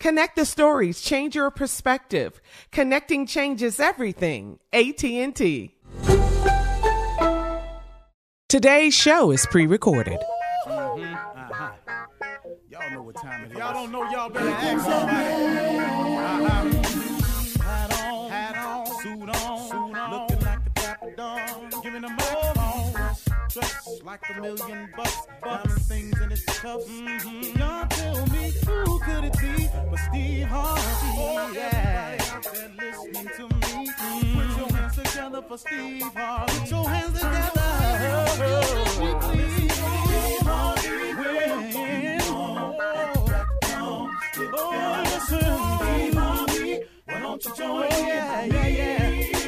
Connect the stories, change your perspective. Connecting changes everything. AT&T. Today's show is pre-recorded. Y'all know what time it is. Y'all don't know, y'all better ask somebody. Uh-huh. Dressed like a million bucks, diamond things in its cuffs. Mm-hmm. Y'all tell me who could it be but Steve Harvey? Oh, yeah. Everybody out there listening to me, mm-hmm. put your hands together for Steve Harvey. Put your hands together. Oh, Steve Harvey. Oh, listen, Steve Harvey. Why don't you join oh, yeah, yeah, yeah.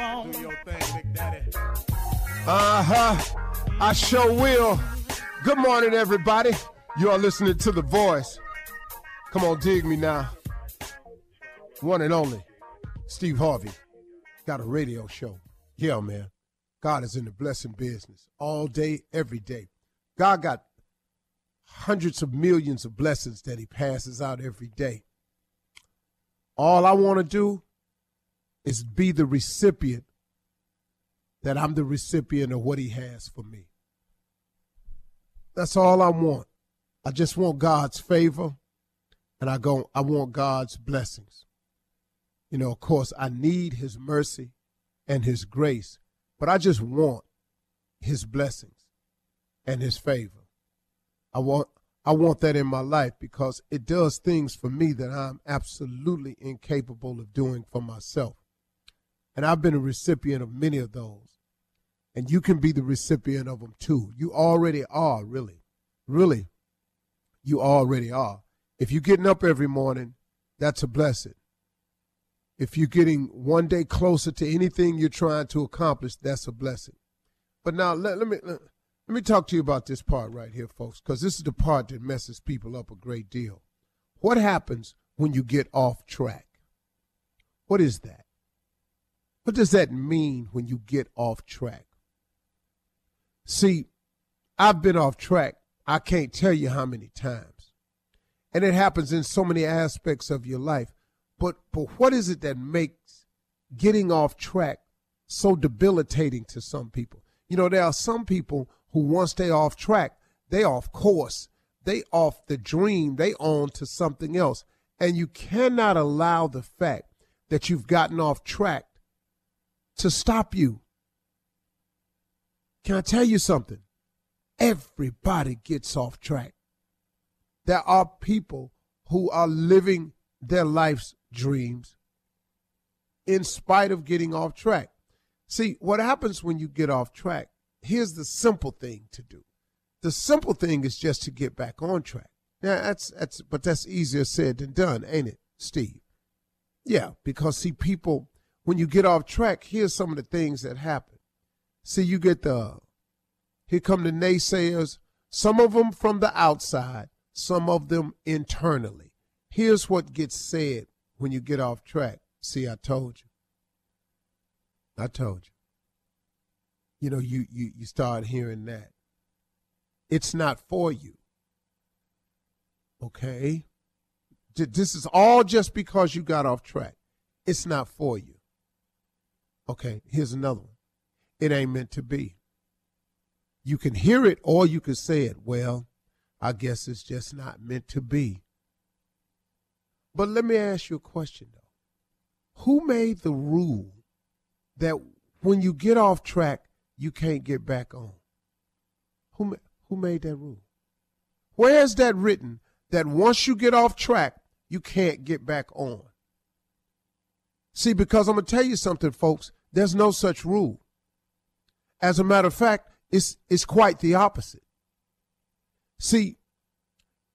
On. Do your thing, Big Daddy. Uh huh. I sure will. Good morning, everybody. You are listening to The Voice. Come on, dig me now. One and only, Steve Harvey. Got a radio show. Yeah, man. God is in the blessing business all day, every day. God got hundreds of millions of blessings that he passes out every day. All I want to do is be the recipient that I'm the recipient of what he has for me. That's all I want. I just want God's favor and I go I want God's blessings. You know, of course, I need his mercy and his grace, but I just want his blessings and his favor. I want I want that in my life because it does things for me that I'm absolutely incapable of doing for myself. And I've been a recipient of many of those. And you can be the recipient of them too. You already are, really. Really, you already are. If you're getting up every morning, that's a blessing. If you're getting one day closer to anything you're trying to accomplish, that's a blessing. But now let, let me let, let me talk to you about this part right here, folks, because this is the part that messes people up a great deal. What happens when you get off track? What is that? What does that mean when you get off track? See, I've been off track, I can't tell you how many times. And it happens in so many aspects of your life. But but what is it that makes getting off track so debilitating to some people? You know, there are some people who once they off track, they off course, they off the dream, they on to something else. And you cannot allow the fact that you've gotten off track to stop you. Can I tell you something? Everybody gets off track. There are people who are living their life's dreams in spite of getting off track. See, what happens when you get off track here's the simple thing to do. The simple thing is just to get back on track. Yeah, that's that's but that's easier said than done, ain't it, Steve? Yeah, because see people when you get off track, here's some of the things that happen. See, you get the here come the naysayers, some of them from the outside, some of them internally. Here's what gets said when you get off track. See, I told you. I told you you know, you, you, you start hearing that. It's not for you. Okay? This is all just because you got off track. It's not for you. Okay, here's another one. It ain't meant to be. You can hear it or you can say it. Well, I guess it's just not meant to be. But let me ask you a question though. Who made the rule that when you get off track, you can't get back on. Who, who made that rule? Where is that written that once you get off track, you can't get back on? See, because I'm going to tell you something, folks, there's no such rule. As a matter of fact, it's, it's quite the opposite. See,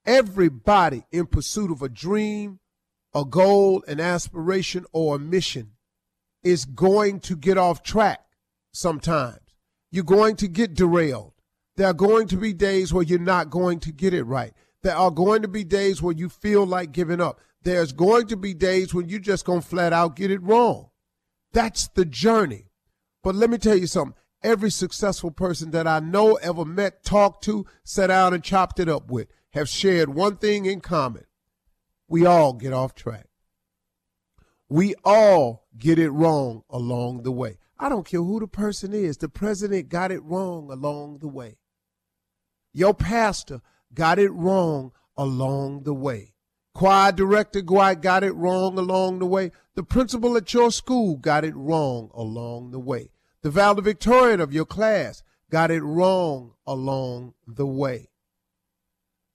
everybody in pursuit of a dream, a goal, an aspiration, or a mission is going to get off track sometimes you're going to get derailed. There are going to be days where you're not going to get it right. There are going to be days where you feel like giving up. There's going to be days when you're just going to flat out get it wrong. That's the journey. But let me tell you something. Every successful person that I know, ever met, talked to, sat down and chopped it up with have shared one thing in common. We all get off track. We all get it wrong along the way. I don't care who the person is. The president got it wrong along the way. Your pastor got it wrong along the way. Choir director got it wrong along the way. The principal at your school got it wrong along the way. The valedictorian of your class got it wrong along the way.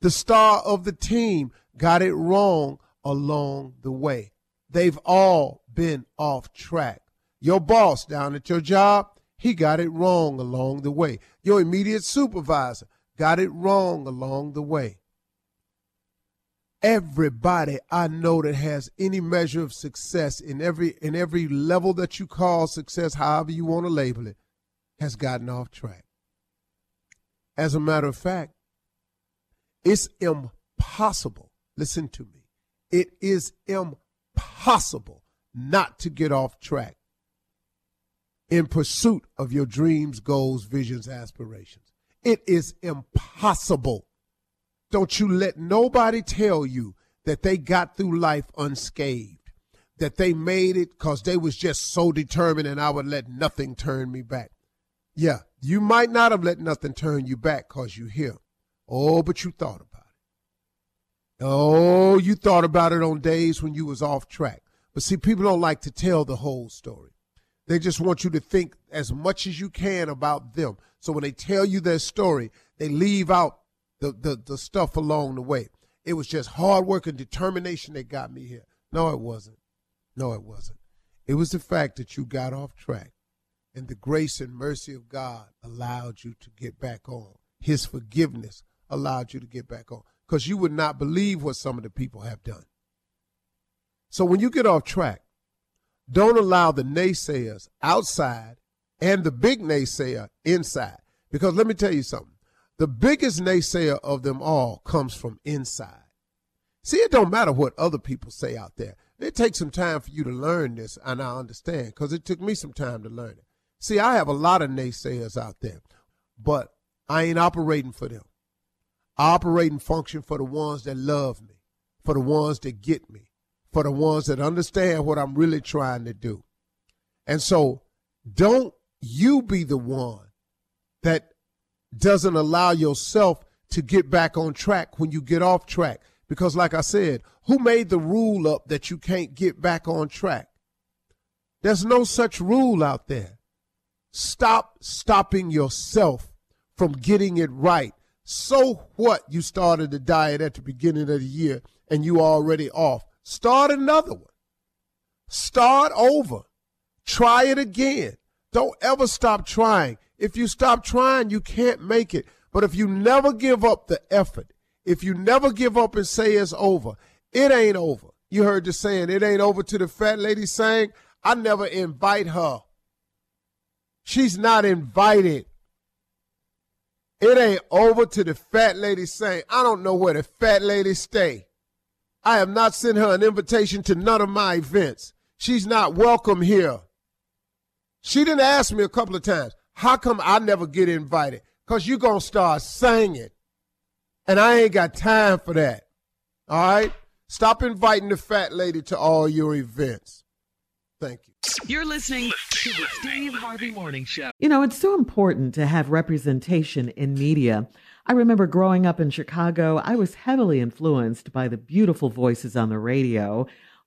The star of the team got it wrong along the way. They've all been off track your boss down at your job, he got it wrong along the way. Your immediate supervisor got it wrong along the way. Everybody I know that has any measure of success in every in every level that you call success, however you want to label it, has gotten off track. As a matter of fact, it's impossible. Listen to me. It is impossible not to get off track in pursuit of your dreams, goals, visions, aspirations. It is impossible. Don't you let nobody tell you that they got through life unscathed, that they made it because they was just so determined and I would let nothing turn me back. Yeah, you might not have let nothing turn you back because you here. Oh, but you thought about it. Oh, you thought about it on days when you was off track. But see, people don't like to tell the whole story. They just want you to think as much as you can about them. So when they tell you their story, they leave out the, the, the stuff along the way. It was just hard work and determination that got me here. No, it wasn't. No, it wasn't. It was the fact that you got off track and the grace and mercy of God allowed you to get back on. His forgiveness allowed you to get back on because you would not believe what some of the people have done. So when you get off track, don't allow the naysayers outside and the big naysayer inside. Because let me tell you something. The biggest naysayer of them all comes from inside. See, it don't matter what other people say out there. It takes some time for you to learn this, and I understand because it took me some time to learn it. See, I have a lot of naysayers out there, but I ain't operating for them. I operate and function for the ones that love me, for the ones that get me, for the ones that understand what I'm really trying to do. And so don't you be the one that doesn't allow yourself to get back on track when you get off track. Because, like I said, who made the rule up that you can't get back on track? There's no such rule out there. Stop stopping yourself from getting it right. So what? You started the diet at the beginning of the year and you already off. Start another one. Start over. Try it again. Don't ever stop trying. If you stop trying, you can't make it. But if you never give up the effort, if you never give up and say it's over, it ain't over. You heard the saying, it ain't over to the fat lady saying, I never invite her. She's not invited. It ain't over to the fat lady saying, I don't know where the fat lady stay. I have not sent her an invitation to none of my events. She's not welcome here. She didn't ask me a couple of times, how come I never get invited? Because you're going to start singing. And I ain't got time for that. All right? Stop inviting the fat lady to all your events. Thank you. You're listening to the Steve Harvey Morning Show. You know, it's so important to have representation in media. I remember growing up in Chicago, I was heavily influenced by the beautiful voices on the radio.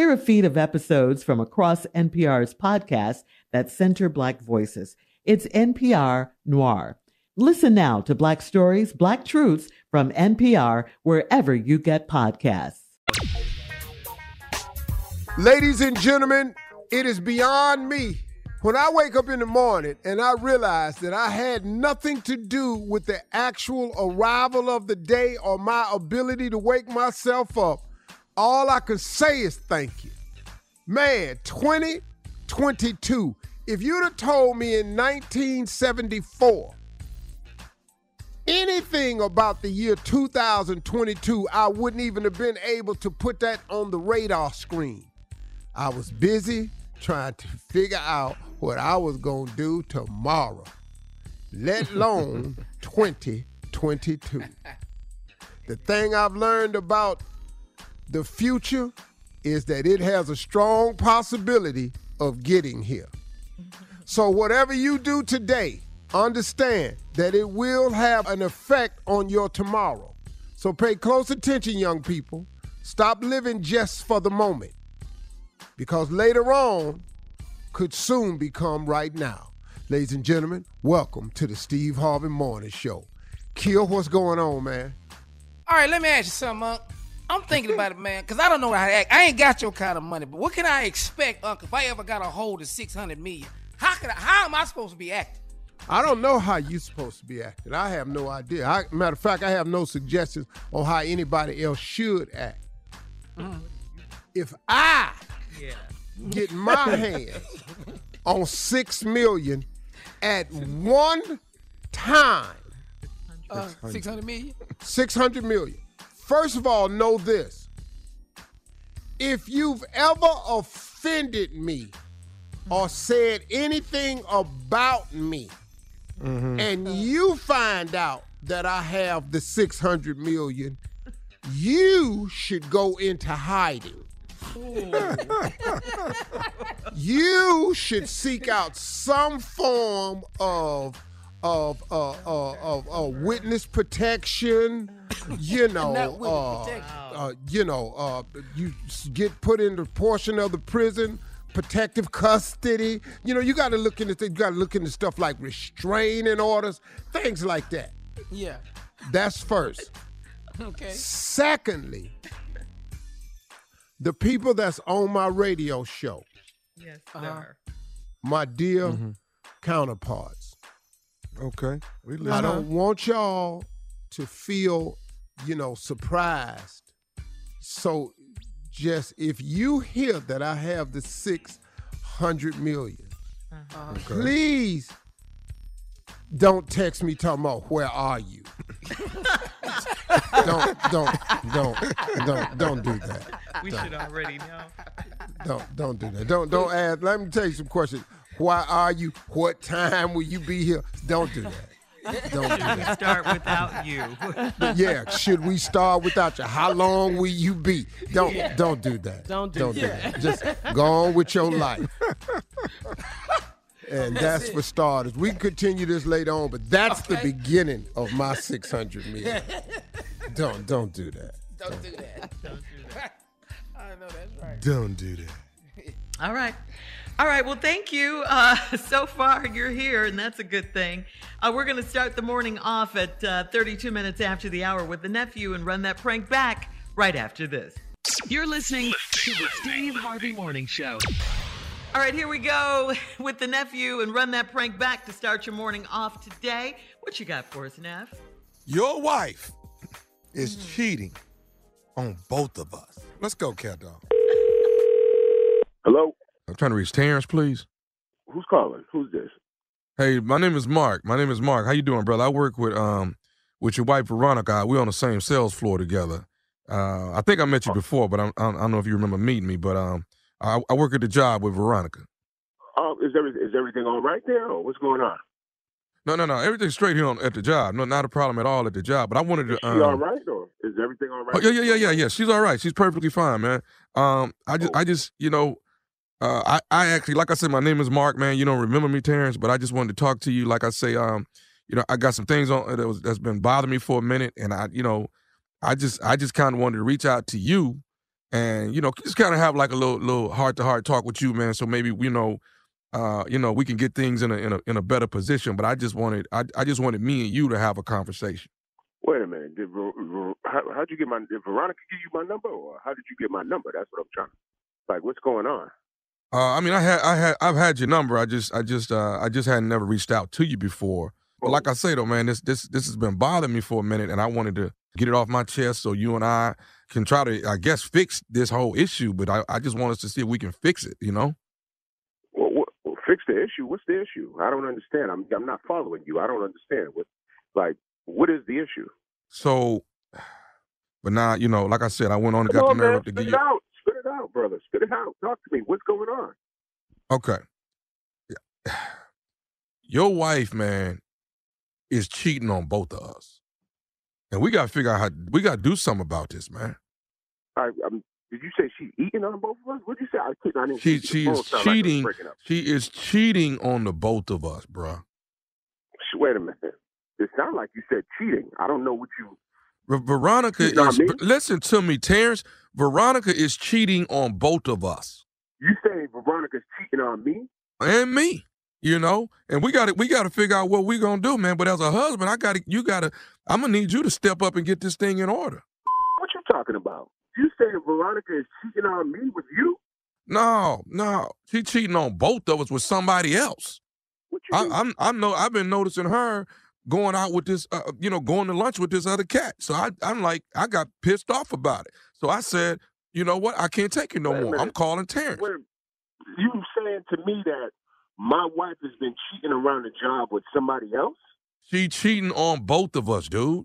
Hear a feed of episodes from across NPR's podcasts that center Black voices. It's NPR Noir. Listen now to Black Stories, Black Truths from NPR wherever you get podcasts. Ladies and gentlemen, it is beyond me. When I wake up in the morning and I realize that I had nothing to do with the actual arrival of the day or my ability to wake myself up, all I can say is thank you. Man, 2022. If you'd have told me in 1974 anything about the year 2022, I wouldn't even have been able to put that on the radar screen. I was busy trying to figure out what I was going to do tomorrow, let alone 2022. The thing I've learned about the future is that it has a strong possibility of getting here. So, whatever you do today, understand that it will have an effect on your tomorrow. So, pay close attention, young people. Stop living just for the moment. Because later on could soon become right now. Ladies and gentlemen, welcome to the Steve Harvey Morning Show. Kill, what's going on, man? All right, let me ask you something. I'm thinking about it, man, because I don't know how to act. I ain't got your kind of money, but what can I expect, Unc, if I ever got a hold of 600 million? How could I, how am I supposed to be acting? I don't know how you're supposed to be acting. I have no idea. I, matter of fact, I have no suggestions on how anybody else should act. If I get my hands on six million at one time, Uh, 600 million? 600 million. First of all, know this. If you've ever offended me or said anything about me, mm-hmm. and you find out that I have the 600 million, you should go into hiding. you should seek out some form of of uh, uh, of uh, witness protection. You know, uh, protection. uh, you know, uh, you get put in the portion of the prison. Protective custody. You know, you got to look into things. You got to look into stuff like restraining orders, things like that. Yeah. That's first. Okay. Secondly, the people that's on my radio show, Yes, Uh-huh. sir. my dear counterparts, Okay. We I don't want y'all to feel, you know, surprised. So just if you hear that I have the 600 million, uh-huh. please don't text me talking about where are you. don't don't don't don't don't do that. We should already know. Don't don't do that. Don't don't ask. Let me tell you some questions. Why are you? What time will you be here? Don't do that. Don't do that. Start without you. Yeah, should we start without you? How long will you be? Don't don't do that. Don't do don't do that. that. Just go on with your life. And that's for starters. We can continue this later on, but that's the beginning of my 600 million. Don't don't do that. Don't do that. Don't do that. I know that's right. Don't do that. All right. All right. Well, thank you. Uh, so far, you're here, and that's a good thing. Uh, we're going to start the morning off at uh, 32 minutes after the hour with the nephew and run that prank back right after this. You're listening to the Steve Harvey Morning Show. All right, here we go with the nephew and run that prank back to start your morning off today. What you got for us, Neff? Your wife is cheating on both of us. Let's go, cat dog. Hello? I'm trying to reach Terrence, please. Who's calling? Who's this? Hey, my name is Mark. My name is Mark. How you doing, brother? I work with um with your wife Veronica. We're on the same sales floor together. Uh, I think I met you before, but I'm, I don't I don't know if you remember meeting me. But um, I, I work at the job with Veronica. Oh, is every, is everything all right there, or what's going on? No, no, no. Everything's straight here on, at the job. No, not a problem at all at the job. But I wanted to. Is she um, all right, or is everything all right? Oh, yeah, yeah, yeah, yeah, yeah. She's all right. She's perfectly fine, man. Um, I just, I just, you know, uh, I, I actually, like I said, my name is Mark, man. You don't remember me, Terrence, but I just wanted to talk to you. Like I say, um, you know, I got some things on that was that's been bothering me for a minute, and I, you know, I just, I just kind of wanted to reach out to you, and you know, just kind of have like a little, little heart to heart talk with you, man. So maybe you know. Uh, you know, we can get things in a in a in a better position. But I just wanted, I I just wanted me and you to have a conversation. Wait a minute. Did Ver, Ver, how, how'd you get my? Did Veronica give you my number, or how did you get my number? That's what I'm trying. to, Like, what's going on? Uh, I mean, I had, I had, I've had your number. I just, I just, uh, I just hadn't never reached out to you before. But like I say though, man, this, this, this has been bothering me for a minute, and I wanted to get it off my chest so you and I can try to, I guess, fix this whole issue. But I, I just want us to see if we can fix it. You know? Well, what, well, fix the issue. What's the issue? I don't understand. I'm I'm not following you. I don't understand. What like what is the issue? So, but now, you know, like I said, I went on and Come got on, the nerve man. up to get you. out. Out, brother. Spit it out. Talk to me. What's going on? Okay. Your wife, man, is cheating on both of us, and we got to figure out how. We got to do something about this, man. I, I'm, did you say she's eating on both of us? What did you say? I, couldn't- I didn't She she is sound like cheating. She is cheating on the both of us, bruh. Sh- Wait a minute. It sounded like you said cheating. I don't know what you. Ver- Veronica Cheating on is. me? Listen to me, Terrence. Veronica is cheating on both of us You saying Veronica's cheating on me? and me. You know, and we got to we got to figure out what we gonna do, man. But as a husband, I got to you got to. I'm gonna need you to step up and get this thing in order. What you talking about? You saying Veronica is cheating on me with you? No, no, she cheating on both of us with somebody else. What you I, mean? I'm I know I've been noticing her going out with this, uh, you know, going to lunch with this other cat. So I I'm like I got pissed off about it. So I said, you know what? I can't take it no more. I'm calling Terrence. Wait, you saying to me that my wife has been cheating around the job with somebody else? She cheating on both of us, dude.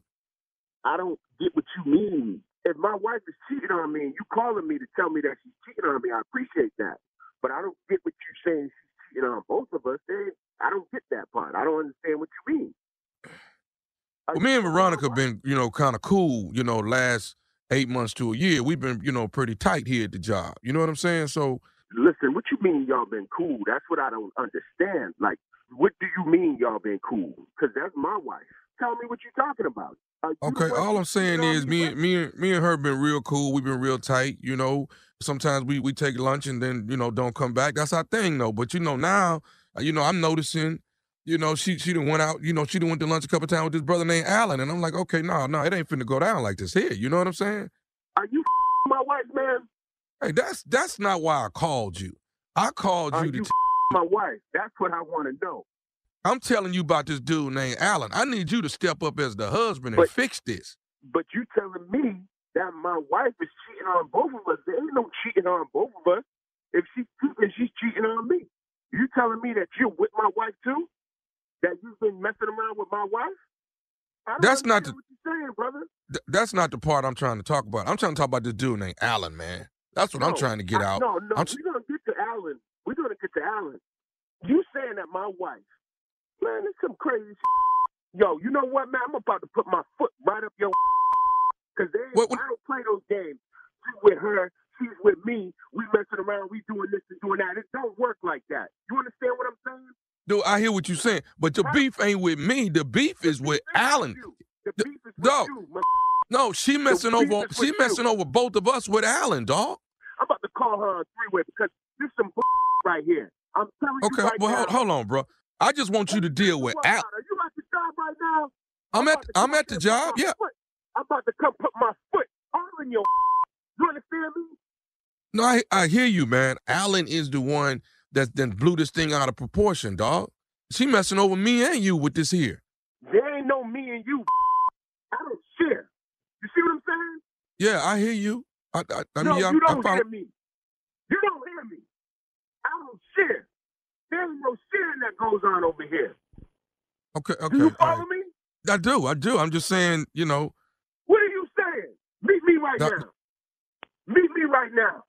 I don't get what you mean. If my wife is cheating on me and you calling me to tell me that she's cheating on me, I appreciate that. But I don't get what you're saying she's cheating on both of us. I don't get that part. I don't understand what you mean. Well, me and Veronica been, you know, kind of cool, you know, last eight months to a year. We've been, you know, pretty tight here at the job. You know what I'm saying? So Listen, what you mean y'all been cool? That's what I don't understand. Like, what do you mean y'all been cool? Because that's my wife. Tell me what you're talking about. You Okay, all I'm saying is me and me and me and her been real cool. We've been real tight, you know. Sometimes we we take lunch and then, you know, don't come back. That's our thing though. But you know, now, you know, I'm noticing, you know, she she done went out, you know, she done went to lunch a couple times with this brother named Alan. And I'm like, okay, no, no, it ain't finna go down like this here. You know what I'm saying? Are you my wife, man? Hey, that's that's not why I called you. I called Are you to you t- my wife? That's what I want to know. I'm telling you about this dude named Alan. I need you to step up as the husband and fix this. But you telling me that my wife is cheating on both of us? There ain't no cheating on both of us. If she's cheating, she's cheating on me. You telling me that you're with my wife too? That you've been messing around with my wife? That's not you're saying, brother. Th- that's not the part I'm trying to talk about. I'm trying to talk about this dude named Alan, man. That's what I'm trying to get I- out. No, no, I'm we're gonna get to Alan. We're gonna get to Alan. You saying that my wife, man, it's some crazy. Shit. Yo, you know what, man? I'm about to put my foot right up your. Cause they, What- what- I don't play those games. She's with her, she's with me. We messing around, we doing this and doing that. It don't work like that. You understand what I'm saying? Dude, I hear what you're saying, but the beef ain't with me. The beef is with Alan. The D- beef is dog. No, she messing over. She messing over both of us with Alan, dog. I'm about to call her on three way because this some right here. I'm telling Okay, you right well, hold, hold on, bro. I just want you to deal with What, Al. Are you at the job right now? I'm at about to I'm at the job. Yeah. foot- I'm about to come put my foot all in your. You understand me? No, I I hear you, man. Alan is the one that then blew this thing out of proportion, dog. She messing over me and you with this here. There ain't no me and you. I don't share. You see what I'm saying? Yeah, I hear you. I I, I no, mean, you I don't follow- hear me. You don't hear me. I don't share. There ain't no sharing that goes on over here. Okay, okay. Do you follow right. me? I do, I do. I'm just saying, you know, What are you saying? Meet me right No. now. Meet me right now.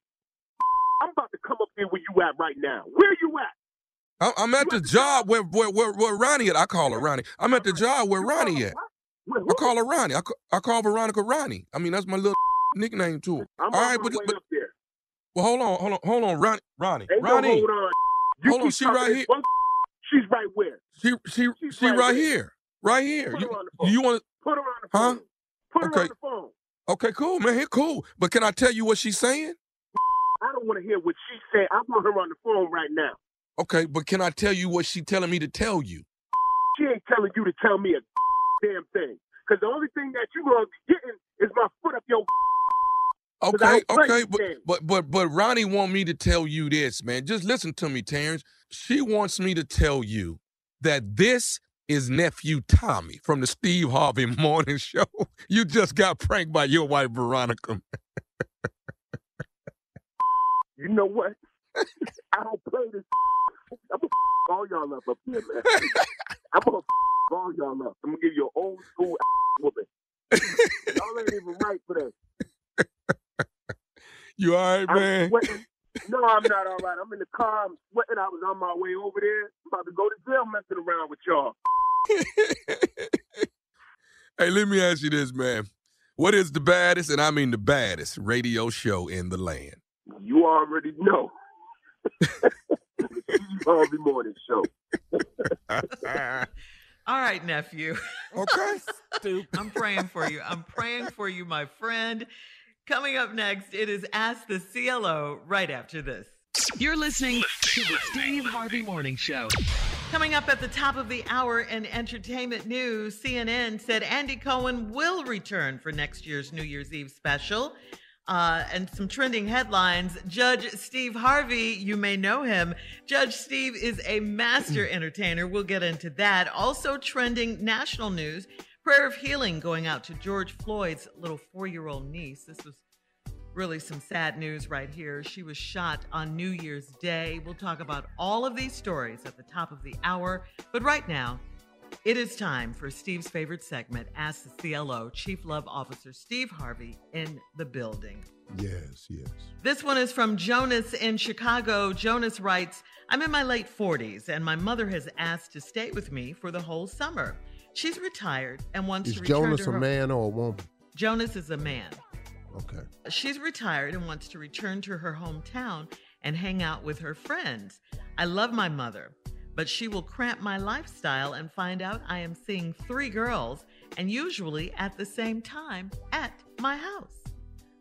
I'm about to come up here where you at right now. Where you at? I'm at the job where where where, where Ronnie at. I call her Ronnie. I'm at the job where call Ronnie at. I call her Ronnie. I, ca- I call Veronica Ronnie. I mean, that's my little nickname to her. I'm All right, but, but up there. well, hold on, hold on, hold on, Ronnie, Ronnie, Ain't Ronnie. no hold on. You Hold on, she right here. She's right where? She she She's she right right here, right here. Put You her on the phone. you want Put her on the Huh? phone. Put her Okay. on the phone. Okay, cool, man. Here, cool. But can I tell you what she's saying? I don't want to hear what she said. I want her on the phone right now. Okay, but can I tell you what she telling me to tell you? She ain't telling you to tell me a damn thing. Because the only thing that you gonna be getting is my foot up your. Okay, okay, but, but but but Ronnie want me to tell you this, man. Just listen to me, Terrence. She wants me to tell you that this is nephew Tommy from the Steve Harvey Morning Show. You just got pranked by your wife Veronica. You know what? I don't play this. I'm gonna all y'all up up here, man. I'm gonna all y'all up. I'm gonna give you an old school whooping. y'all ain't even right for that. You all right, man? sweating. No, I'm not all right. I'm in the car. I'm sweating. I was on my way over there. I'm about to go to jail messing around with y'all. hey, let me ask you this, man. What is the baddest, and I mean the baddest, radio show in the land? You already know. the Steve Harvey Morning Show. All right, nephew. Okay. Stupid. I'm praying for you. I'm praying for you, my friend. Coming up next, it is Ask the CLO right after this. You're listening to the Steve Harvey Morning Show. Coming up at the top of the hour in entertainment news, CNN said Andy Cohen will return for next year's New Year's Eve special. Uh, and some trending headlines. Judge Steve Harvey, you may know him. Judge Steve is a master entertainer. We'll get into that. Also, trending national news prayer of healing going out to George Floyd's little four year old niece. This was really some sad news right here. She was shot on New Year's Day. We'll talk about all of these stories at the top of the hour. But right now, it is time for Steve's favorite segment, Ask the CLO, Chief Love Officer Steve Harvey in the building. Yes, yes. This one is from Jonas in Chicago. Jonas writes, I'm in my late 40s and my mother has asked to stay with me for the whole summer. She's retired and wants Is to return Jonas to a her. man or a woman? Jonas is a man. Okay. She's retired and wants to return to her hometown and hang out with her friends. I love my mother, but she will cramp my lifestyle and find out I am seeing three girls and usually at the same time at my house.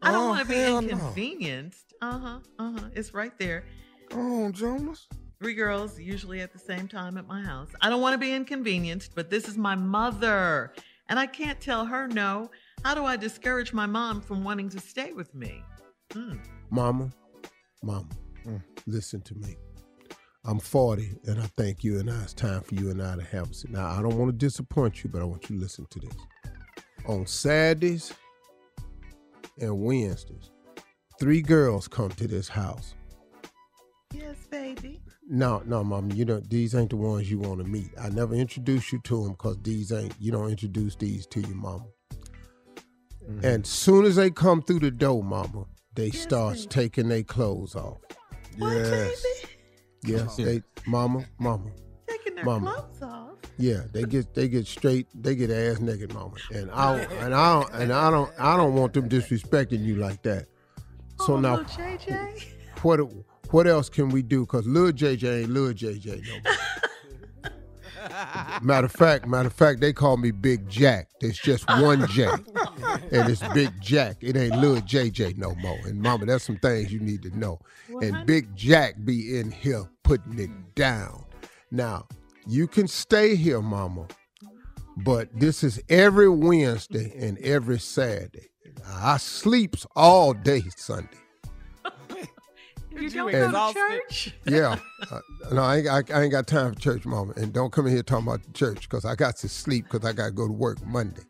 I don't Oh, want to be hell no. inconvenienced. Uh huh. Uh huh. It's right there. Oh, Jonas. Three girls, usually at the same time at my house. I don't want to be inconvenienced, but this is my mother, and I can't tell her no. How do I discourage my mom from wanting to stay with me? Hmm. Mama, mama, Mm. listen to me. I'm 40, and I thank you and I, it's time for you and I to have a seat. Now, I don't want to disappoint you, but I want you to listen to this. On Saturdays and Wednesdays, three girls come to this house. Yes, baby. No, no, mama, you know, these ain't the ones you want to meet. I never introduce you to them because these ain't, you don't introduce these to your mama. Mm-hmm. And soon as they come through the door, mama, they starts taking their clothes off. Yes. Yes, they, mama, mama, Taking their Mama. clothes off. yeah, they get they get straight, they get ass naked, mama, and I and I don't and I don't I don't want them disrespecting you like that. So oh, now, JJ. what what else can we do? Cause Lil JJ ain't Lil JJ no more. Matter of fact, matter of fact, they call me Big Jack. There's just one Jack, and it's Big Jack. It ain't Lil JJ no more. And Mama, that's some things you need to know. and Big Jack be in here putting it down. Now, you can stay here, Mama, but this is every Wednesday and every Saturday. I sleeps all day Sunday. You don't And- go to church? Yeah. Uh, no, I ain't, I, I ain't got time for church, Mama. And don't come in here talking about the church because I got to sleep because I got to go to work Monday.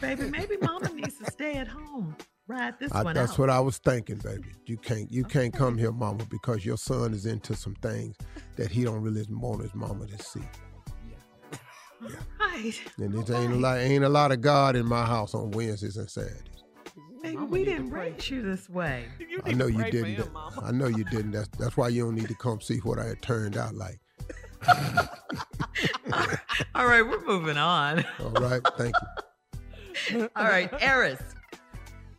Baby, maybe mama needs to stay at home. Ride this I, one that's out. what I was thinking, baby. You can't you can't come here, Mama, because your son is into some things that he don't really want his mama to see. Yeah. Right. And it ain't a lot ain't a lot of God in my house on Wednesdays and Saturdays. Baby, we didn't raise you this way. You I know you didn't. him, I know you didn't. That's that's why you don't need to come see what I had turned out like. All right, we're moving on. All right, thank you. All right, Eris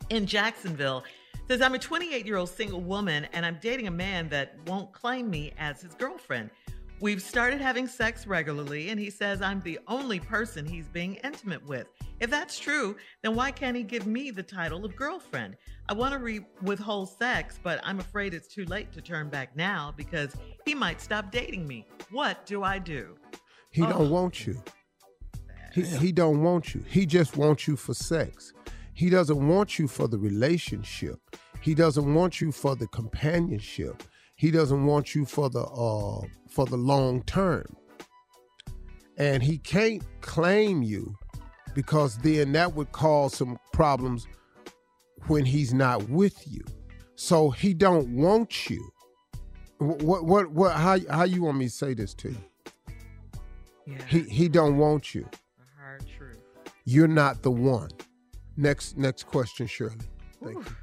in Jacksonville says, I'm a 28 year old single woman and I'm dating a man that won't claim me as his girlfriend. We've started having sex regularly and he says I'm the only person he's being intimate with. If that's true, then why can't he give me the title of girlfriend? I want to re- withhold sex, but I'm afraid it's too late to turn back now because he might stop dating me. What do I do? He Oh. don't want you. He, he don't want you. He just wants you for sex. He doesn't want you for the relationship. He doesn't want you for the companionship. He doesn't want you for the uh for the long term. And he can't claim you because then that would cause some problems when he's not with you. So he don't want you. What what what how how you want me to say this to you? Yeah, He he don't want you. hard truth. You're not the one. Next next question, Shirley. Thank you.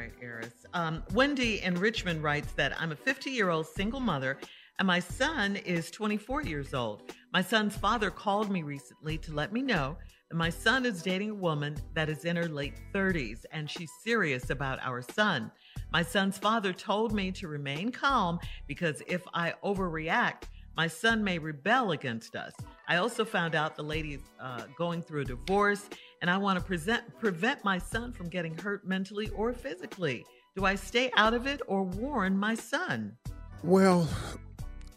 Right, Eris. Um, Wendy in Richmond writes that I'm a 50 year old single mother and my son is 24 years old. My son's father called me recently to let me know that my son is dating a woman that is in her late 30s and she's serious about our son. My son's father told me to remain calm because if I overreact, my son may rebel against us. I also found out the lady's uh, going through a divorce, and I want to present, prevent my son from getting hurt mentally or physically. Do I stay out of it or warn my son? Well,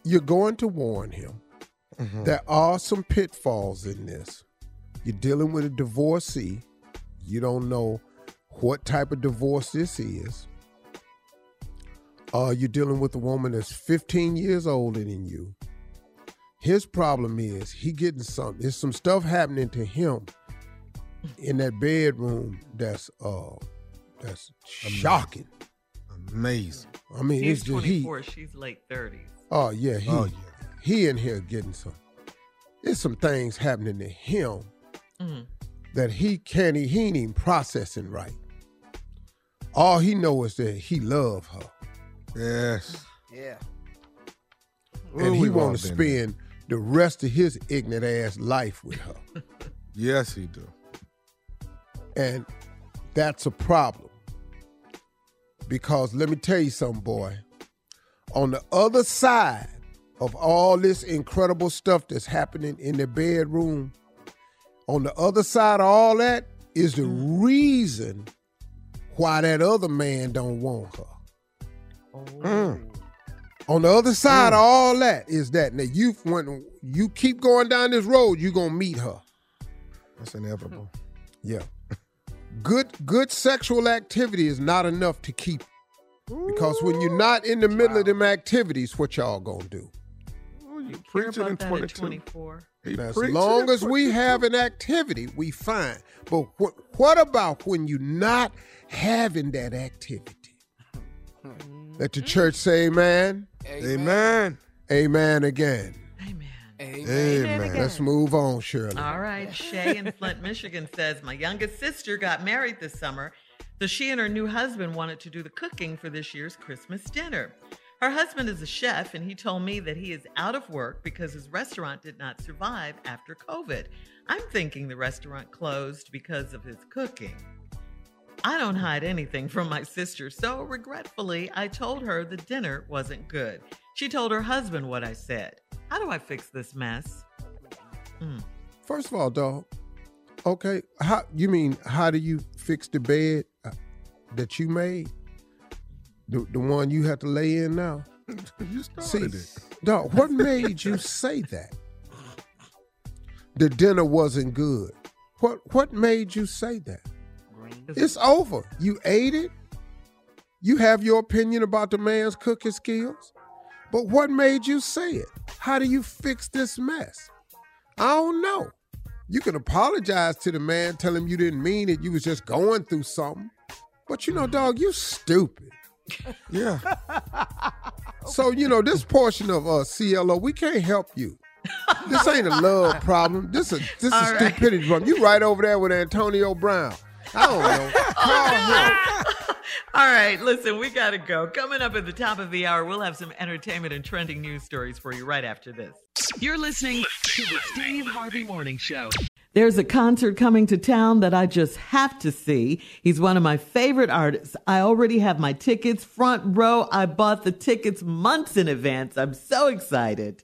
you're going to warn him. There are some pitfalls in this. You're dealing with a divorcee. You don't know what type of divorce this is. Uh, you're dealing with a woman that's 15 years older than you. His problem is he getting some. There's some stuff happening to him in that bedroom that's uh that's shocking. Amazing. I mean, He's it's just he. 24, she's late 30s. Oh yeah, he Oh, he in here getting some. There's some things happening to him Mhm. that he can't. He ain't even processing right. All he know is that he love her, Yes. Yeah. Well, and he want to been there. spend the rest of his ignorant ass life with her, Yes, he do. And that's a problem. Because let me tell you something, boy. On the other side of all this incredible stuff that's happening in the bedroom, on the other side of all that is the reason why that other man don't want her. Mm. On the other side of all that is that now you when you keep going down this road, you're gonna meet her. That's inevitable. Yeah. Good good sexual activity is not enough to keep. Because when you're not in the middle of them activities, what y'all gonna do? You preaching in about that at 22. 24. As long as we have an activity, we fine. But what what about when you're not having that activity? Let the church say amen. Amen. Amen again. Amen. Amen. Let's move on, Shirley. All right. Shay in Flint, Michigan says, My youngest sister got married this summer, so she and her new husband wanted to do the cooking for this year's Christmas dinner. Her husband is a chef, and he told me that he is out of work because his restaurant did not survive after COVID. I'm thinking the restaurant closed because of his cooking. I don't hide anything from my sister, so regretfully, I told her the dinner wasn't good. She told her husband what I said. How do I fix this mess? Mm. First of all, dog. Okay, how you mean? How do you fix the bed uh, that you made? The the one you have to lay in now. you See, started it. dog. What made you say that? The dinner wasn't good. What what made you say that? It's over. You ate it. You have your opinion about the man's cooking skills. But what made you say it? How do you fix this mess? I don't know. You can apologize to the man, tell him you didn't mean it, you was just going through something. But you know, dog, you stupid. Yeah. So, you know, this portion of uh, CLO, we can't help you. This ain't a love problem. This is this is right. stupidity problem. You right over there with Antonio Brown. I don't know. Call him. All right, listen, we got to go. Coming up at the top of the hour, we'll have some entertainment and trending news stories for you right after this. You're listening to the Steve Harvey Morning Show. There's a concert coming to town that I just have to see. He's one of my favorite artists. I already have my tickets front row. I bought the tickets months in advance. I'm so excited.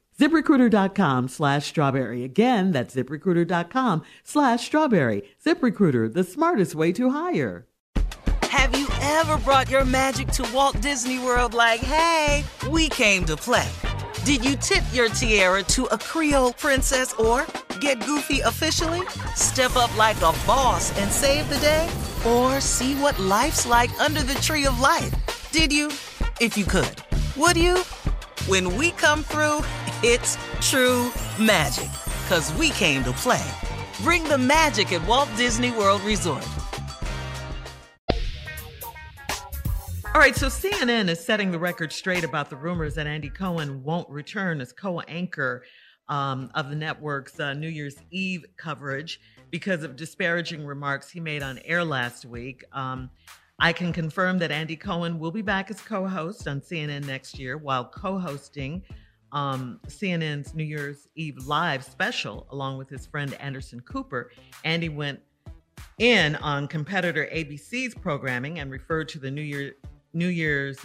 ZipRecruiter.com slash strawberry. Again, that's ZipRecruiter.com slash strawberry. ZipRecruiter, the smartest way to hire. Have you ever brought your magic to Walt Disney World like, hey, we came to play? Did you tip your tiara to a Creole princess or get goofy officially? Step up like a boss and save the day? Or see what life's like under the tree of life? Did you? If you could. Would you? When we come through, it's true magic. Cause we came to play. Bring the magic at Walt Disney World Resort. All right, so CNN is setting the record straight about the rumors that Andy Cohen won't return as co anchor um, of the network's uh, New Year's Eve coverage because of disparaging remarks he made on air last week. Um, I can confirm that Andy Cohen will be back as co host on CNN next year while co hosting um, CNN's New Year's Eve live special along with his friend Anderson Cooper. Andy went in on competitor ABC's programming and referred to the New Year New Year's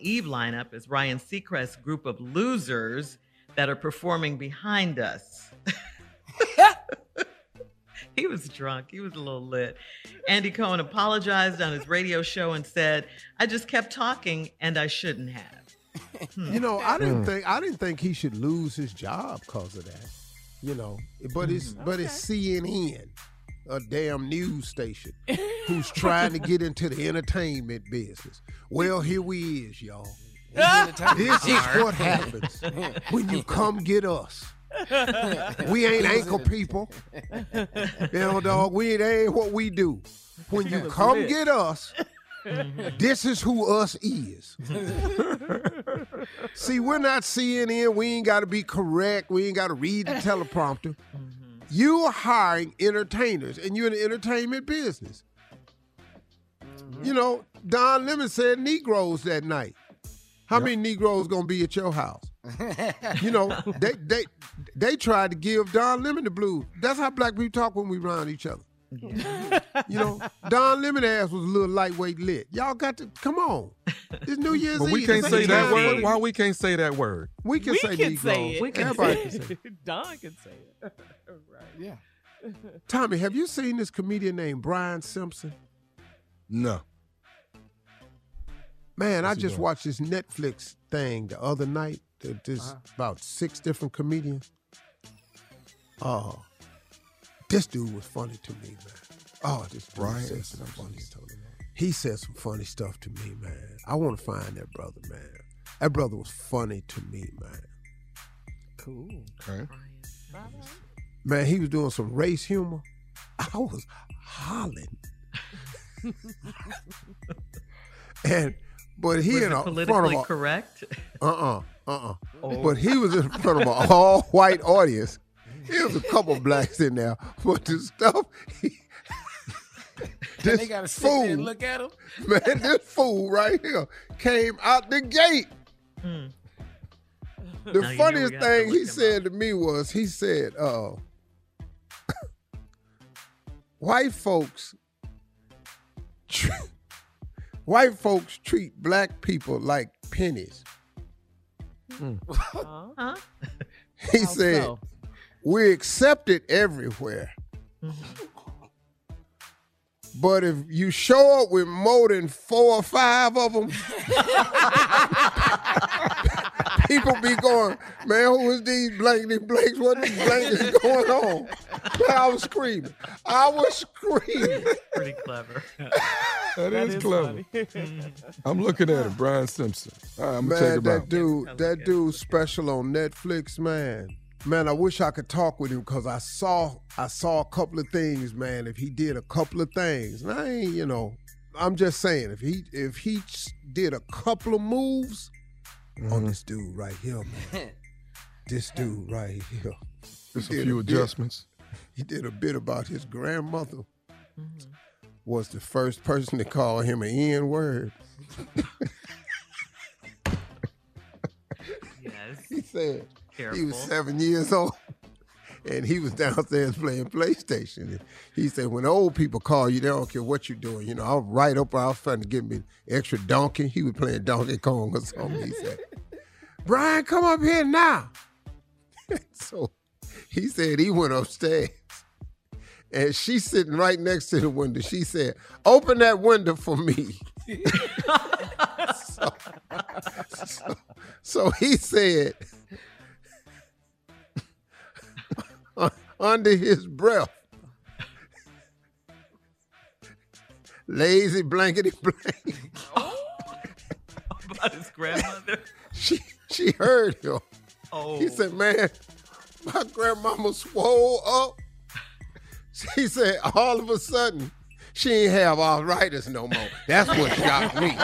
Eve lineup as Ryan Seacrest's group of losers that are performing behind us. he was drunk. He was a little lit. Andy Cohen apologized on his radio show and said, "I just kept talking and I shouldn't have." Hmm. You know, I didn't think I didn't think he should lose his job because of that. You know, but it's but it's CNN, a damn news station, who's trying to get into the entertainment business. Well, here we is, y'all. This is what happens when you come get us. We ain't ankle people. You know, dog, we ain't, ain't what we do. When you come get us, Mm-hmm. this is who us is. See, we're not CNN. We ain't got to be correct. We ain't got to read the teleprompter. Mm-hmm. You are hiring entertainers, and you're in the entertainment business. Mm-hmm. You know, Don Lemon said Negroes that night. How many Negroes gonna be at your house? you know, they they they tried to give Don Lemon the blues. That's how black people talk when we round each other. You know, Don Lemon ass was a little lightweight lit. Y'all got to come on. It's New Year's But we can't It's say ain't that time word. Why we can't say that word? We can we say can Negroes. say it. We can Everybody can say it. Don can say it. right. Yeah. Tommy, have you seen this comedian named Brian Simpson? No. Man, I What's he just doing? watched this Netflix thing the other night. There- There's Uh-huh. about six different comedians. Oh, this dude was funny to me, man. Oh, this dude Brian said some Simpson. funny stuff. He said some funny stuff to me, man. I want to find that brother, man. That brother was funny to me, man. Cool. Okay. Man, he was doing some race humor. I was hollering. and but he Was in it a front of politically a, correct? Uh-uh. Uh-uh. Oh. But he was in front of an all-white audience. There was a couple blacks in there, but the stuff he, this they gotta sit fool, there and look at him. man, this fool right here came out the gate. Hmm. The Now you know funniest thing he look him said to me was, he said, uh, white folks, tr- white folks treat black people like pennies. Huh? He How said, so? We're accepted everywhere. Mm-hmm. But if you show up with more than four or five of them, people be going, man, who is these blankety blanks? What these blankets going on? Man, I was screaming. I was screaming. Pretty clever. That That is, is clever. Mm. I'm looking at it, Brian Simpson. All right, I'm gonna check Man, that dude, that dude special on Netflix, man. Man, I wish I could talk with him because I saw I saw a couple of things, man. If he did a couple of things, and I ain't, you know, I'm just saying if he if he did a couple of moves on mm-hmm. this dude right here, man. this dude right here. Just He a few bit- adjustments. he did a bit about his grandmother. Mm-hmm. Was the first person to call him an N word. Yes. He said he was seven years old. And he was downstairs playing PlayStation. And he said, when old people call you, they don't care what you're doing. You know, I'll right up, I was trying to give me extra donkey. He was playing Donkey Kong or something. He said, Brian, come up here now. so he said he went upstairs. And she's sitting right next to the window. She said, open that window for me. so, so, so he said, under his breath, lazy blankety blank. About his grandmother. She she heard him. Oh. He said, "Man, my grandmama swole up." She said, all of a sudden, she ain't have arthritis no more. That's what shocked me.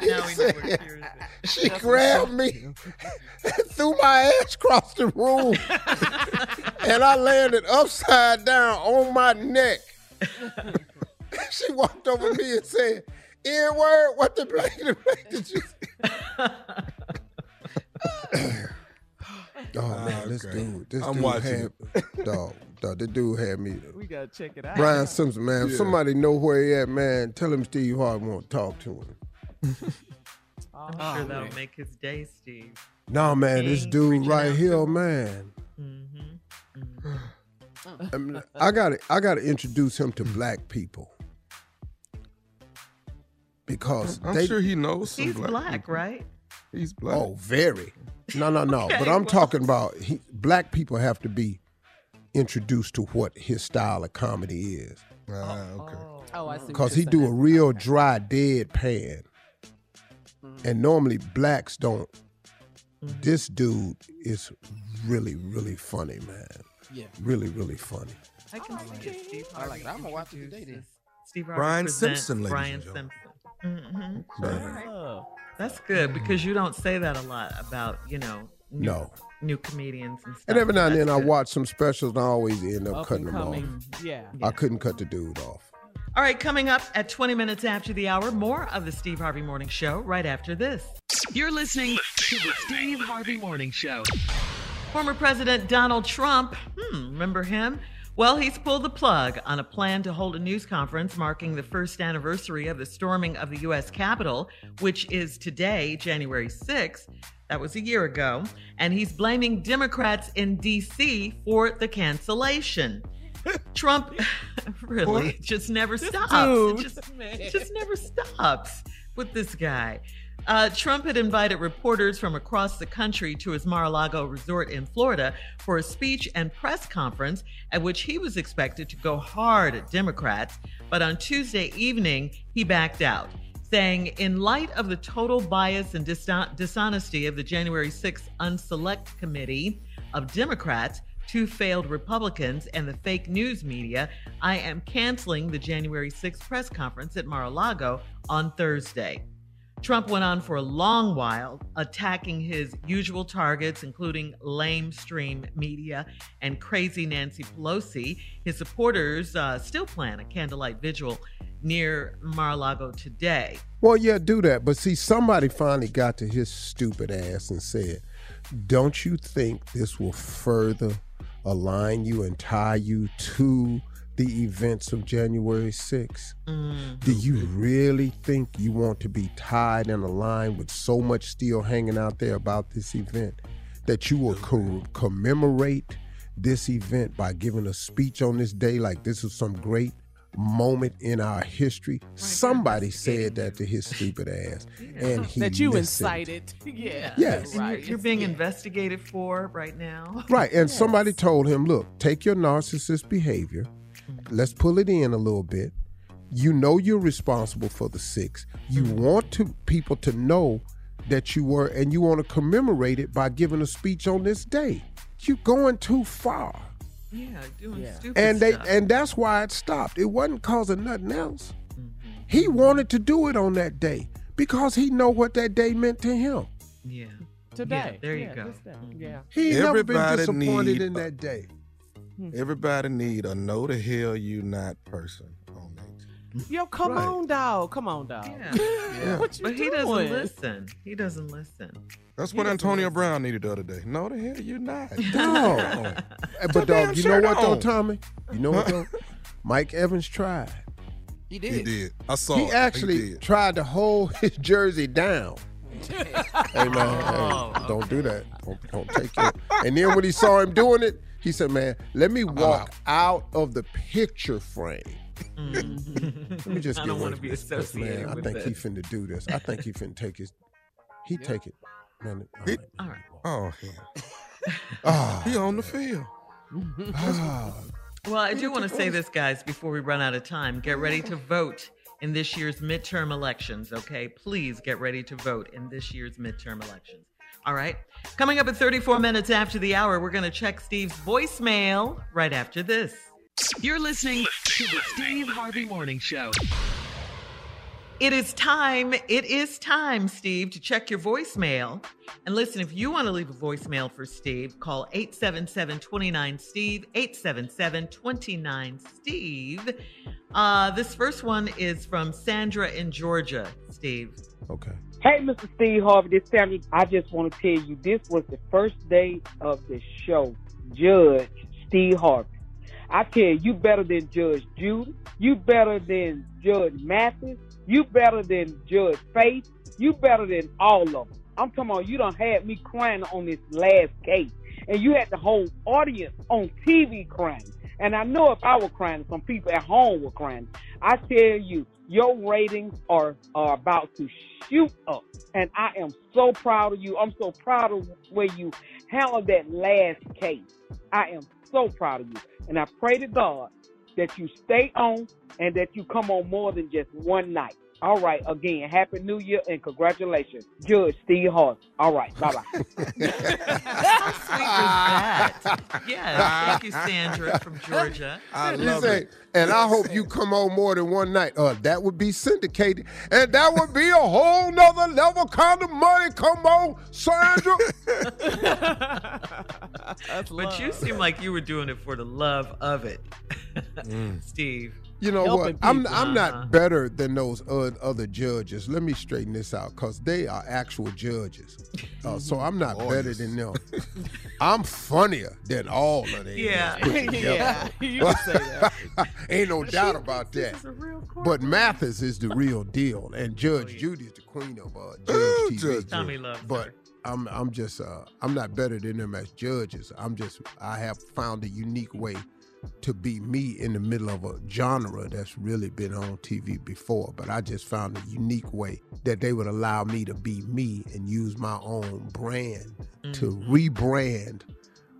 He Now we know where said. She grabbed me and threw my ass across the room, and I landed upside down on my neck. she walked over me and said, "N word, what the blanket blanket did you?" oh man, ah, this Okay. dude, this I'm dude watching had dog, dog. This dude had me. We gotta check it out. Brian Simpson, man. Yeah. somebody know where he at, man, tell him Steve Harvey want to talk to him. I'm sure that'll make his day, Steve. No, man, this dude reaching right here, to him. man. Mm-hmm. I, mean, I gotta, I gotta introduce him to black people because I'm they, sure he knows some He's black. black, right? He's black. Oh, very. No, no, no. Okay, but I'm well- talking about he, black people have to be introduced to what his style of comedy is Ah, okay. Oh, I see. because he do a real dry deadpan, and normally blacks don't. This dude is really, really funny, man. Yeah. Really, really funny. I can see it. Steve I like it. I'm gonna watch it today then. Steve Harvey Brian Simpson, ladies Brian and gentlemen. Simpson. hmm Oh. That's good because you don't say that a lot about you know new, No. new comedians and stuff. And every now and That's then I watch some specials and I always end up Up cutting and them off. coming. Yeah. I couldn't cut the dude off. All right, coming up at 20 minutes after the hour, more of the Steve Harvey Morning Show right after this. You're listening to the Steve Harvey Morning Show. Former President Donald Trump, hmm, remember him? Well, he's pulled the plug on a plan to hold a news conference marking the first anniversary of the storming of the U.S. Capitol, which is today, January 6th. That was a year ago. And he's blaming Democrats in D.C. for the cancellation. Trump really just never stops. it just, it just never stops with this guy. Uh, Trump had invited reporters from across the country to his Mar a Lago resort in Florida for a speech and press conference at which he was expected to go hard at Democrats. But on Tuesday evening, he backed out, saying, in light of the total bias and dis- dishonesty of the January 6th Unselect Committee of Democrats, two failed Republicans, and the fake news media, I am canceling the January 6th press conference at Mar a Lago on Thursday. Trump went on for a long while, attacking his usual targets, including lamestream media and crazy Nancy Pelosi. His supporters uh, still plan a candlelight vigil near Mar a Lago today. Well, yeah, do that. But see, somebody finally got to his stupid ass and said, Don't you think this will further align you and tie you to the events of January 6th? Mm. Do you really think you want to be tied and aligned with so much still hanging out there about this event that you will co- commemorate this event by giving a speech on this day like this is some great moment in our history? Somebody said that to his stupid ass, and he that you listened. incited. Yeah. Yes. And you're, you're being investigated for right now. Right, and somebody told him, "Look, take your narcissist behavior. Let's pull it in a little bit. You know you're responsible for the six. You mm-hmm. want to people to know that you were, and you want to commemorate it by giving a speech on this day. You're going too far, Yeah, doing Yeah. stupid and they stuff. and that's why it stopped. It wasn't cause of nothing else. Mm-hmm. He wanted to do it on that day because he know what that day meant to him. yeah. Today. Yeah, there you Yeah, go. Mm-hmm. Yeah. He ain't never been disappointed need in a- that day. Hmm. Everybody need a know the hell you not person on that. Yo, come Right. on, dog. Come on, dog. Yeah. What you But he doesn't listen. He doesn't listen. That's what Antonio listen. Brown needed the other day. No, the hell you not. No. No. But dog, you know shirt what though. Tommy? You know what though? Mike Evans tried. He did. He did. I saw He it. actually did. tried to hold his jersey down. hey man, Oh, hey, don't do that. Don't, don't take it. And then when he saw him doing it, he said, "Man, let me walk out of the picture frame." Let me just I get don't want to be from this, associated man. I with think he this. finna do this. I think he finna take his. He take it. Man, all He- right. All right. Oh, hell. Ah, He on the field. ah. Well, I do want to say this, guys, before we run out of time. Get ready to vote in this year's midterm elections, okay? Please get ready to vote in this year's midterm elections. All right. Coming up at 34 minutes after the hour, we're going to check Steve's voicemail right after this. You're listening to the Steve Harvey Morning Show. It is time. It is time, Steve, to check your voicemail. And listen, if you want to leave a voicemail for Steve, call 877 29 Steve, 877 29 Steve. Uh, this first one is from Sandra in Georgia, Steve. Okay. Hey, Mr. Steve Harvey, this Sammy. I just want to tell you this was the first day of the show. Judge Steve Harvey. I tell you, you better than Judge Judy. You better than Judge Mathis. You better than Judge Faith. You better than all of them. I'm talking about you done had me crying on this last case. And you had the whole audience on TV crying. And I know if I were crying, some people at home were crying. I tell you, your ratings are, are about to shoot up. And I am so proud of you. I'm so proud of where you handled that last case. I am so proud of you. And I pray to God that you stay on and that you come on more than just one night. All right, again, Happy New Year and congratulations, Judge Steve Hart. All right, bye bye. How sweet was that? Yeah, thank you, Sandra from Georgia. I You love say, it. and I hope you come on more than one night. Uh, that would be syndicated, and that would be a whole nother level kind of money. Come on, Sandra. But you seem like you were doing it for the love of it, Steve. You know what? I'm people. I'm Uh-huh. not better than those other judges. Let me straighten this out, cause they are actual judges. Uh, so I'm not better than them. I'm funnier than all of them. Yeah. put together. Yeah, you say that. Ain't no doubt about that. But Mathis is the real deal, and Judge Judy is the queen of uh, Judge TV. Tommy loves but I'm I'm just uh, I'm not better than them as judges. I'm just I have found a unique way to be me in the middle of a genre that's really been on TV before. But I just found a unique way that they would allow me to be me and use my own brand to rebrand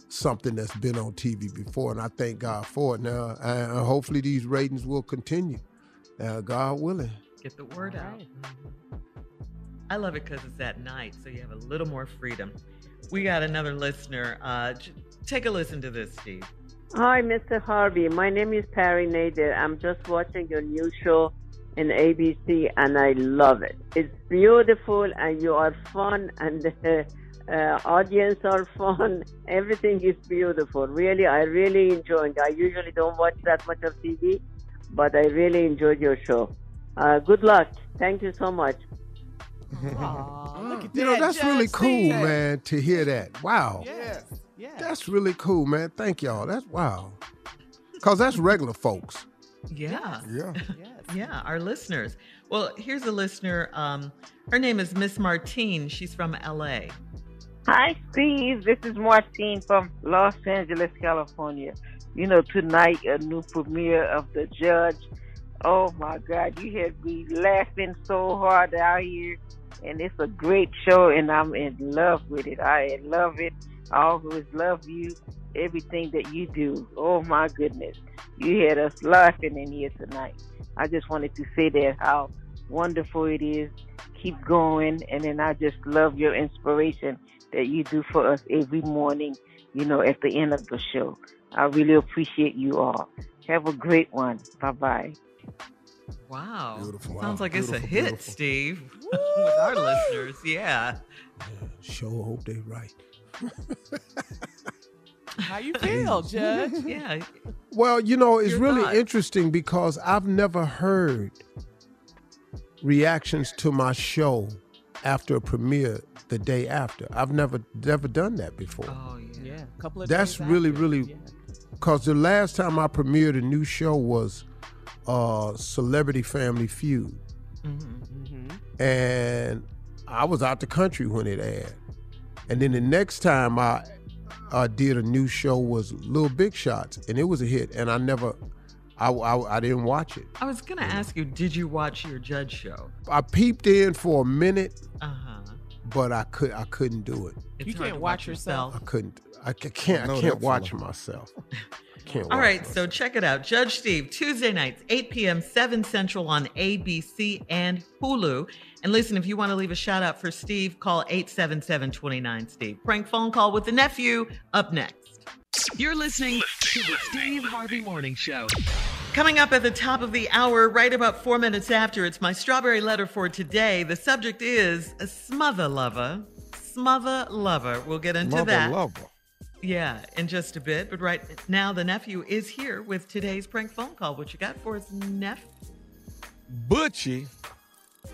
something that's been on TV before. And I thank God for it. Now, and hopefully these ratings will continue. Uh, God willing. Get the word out. I love it because it's at night, so you have a little more freedom. We got another listener. Uh, take a listen to this, Steve. Hi, Mr. Harvey. My name is Perry Nader. I'm just watching your new show in ABC, and I love it. It's beautiful, and you are fun, and the uh, audience are fun. Everything is beautiful. Really, I really enjoy it. I usually don't watch that much of TV, but I really enjoyed your show. Uh, good luck. Thank you so much. You know, that's really cool, man, to hear that. Wow. Yes. Yes. That's really cool, man. Thank y'all. That's wow. Cause that's regular folks. Yeah. Yeah. Yeah, our listeners. Well, here's a listener. Um, her name is Miss Martine. She's from LA. Hi, Steve. This is Martine from Los Angeles, California. You know, tonight, a new premiere of The Judge. Oh, my God. You had me laughing so hard out here. And it's a great show, and I'm in love with it. I love it. I always love you, everything that you do. Oh, my goodness. You had us laughing in here tonight. I just wanted to say that how wonderful it is. Keep going. And then I just love your inspiration that you do for us every morning, you know, at the end of the show. I really appreciate you all. Have a great one. Bye bye. Wow. Beautiful. Sounds Wow. like it's a hit, beautiful. Steve, with our listeners. Yeah. Sure hope they right. How you feel, Judge? yeah. Well, you know, it's Your really thoughts? interesting because I've never heard reactions to my show after a premiere the day after. I've never never done that before. Oh yeah. Yeah. A couple of That's days really, after. really because the last time I premiered a new show was uh Celebrity Family Feud. Mm-hmm. and I was out the country when it aired. And then the next time I I did a new show was Little Big Shots, and it was a hit. And I never, I, I, I didn't watch it. I was going to ask you, did you watch your judge show? I peeped in for a minute, Uh huh. but I could I couldn't do it. It's You can't to watch yourself. I couldn't. I can't. I can't watch myself. I Can't All watch so check it out. Judge Steve, Tuesday nights, 8 p.m., 7 Central on ABC and Hulu. And listen, if you want to leave a shout out for Steve, call 877 29 Steve. Prank phone call with the nephew up next. You're listening to the Steve Harvey Morning Show. Coming up at the top of the hour, right about four minutes after, it's my strawberry letter for today. The subject is a smother lover. Smother lover. We'll get into Mother that. lover. Yeah, in just a bit. But right now, the nephew is here with today's prank phone call. What you got for us, Neff? Butchie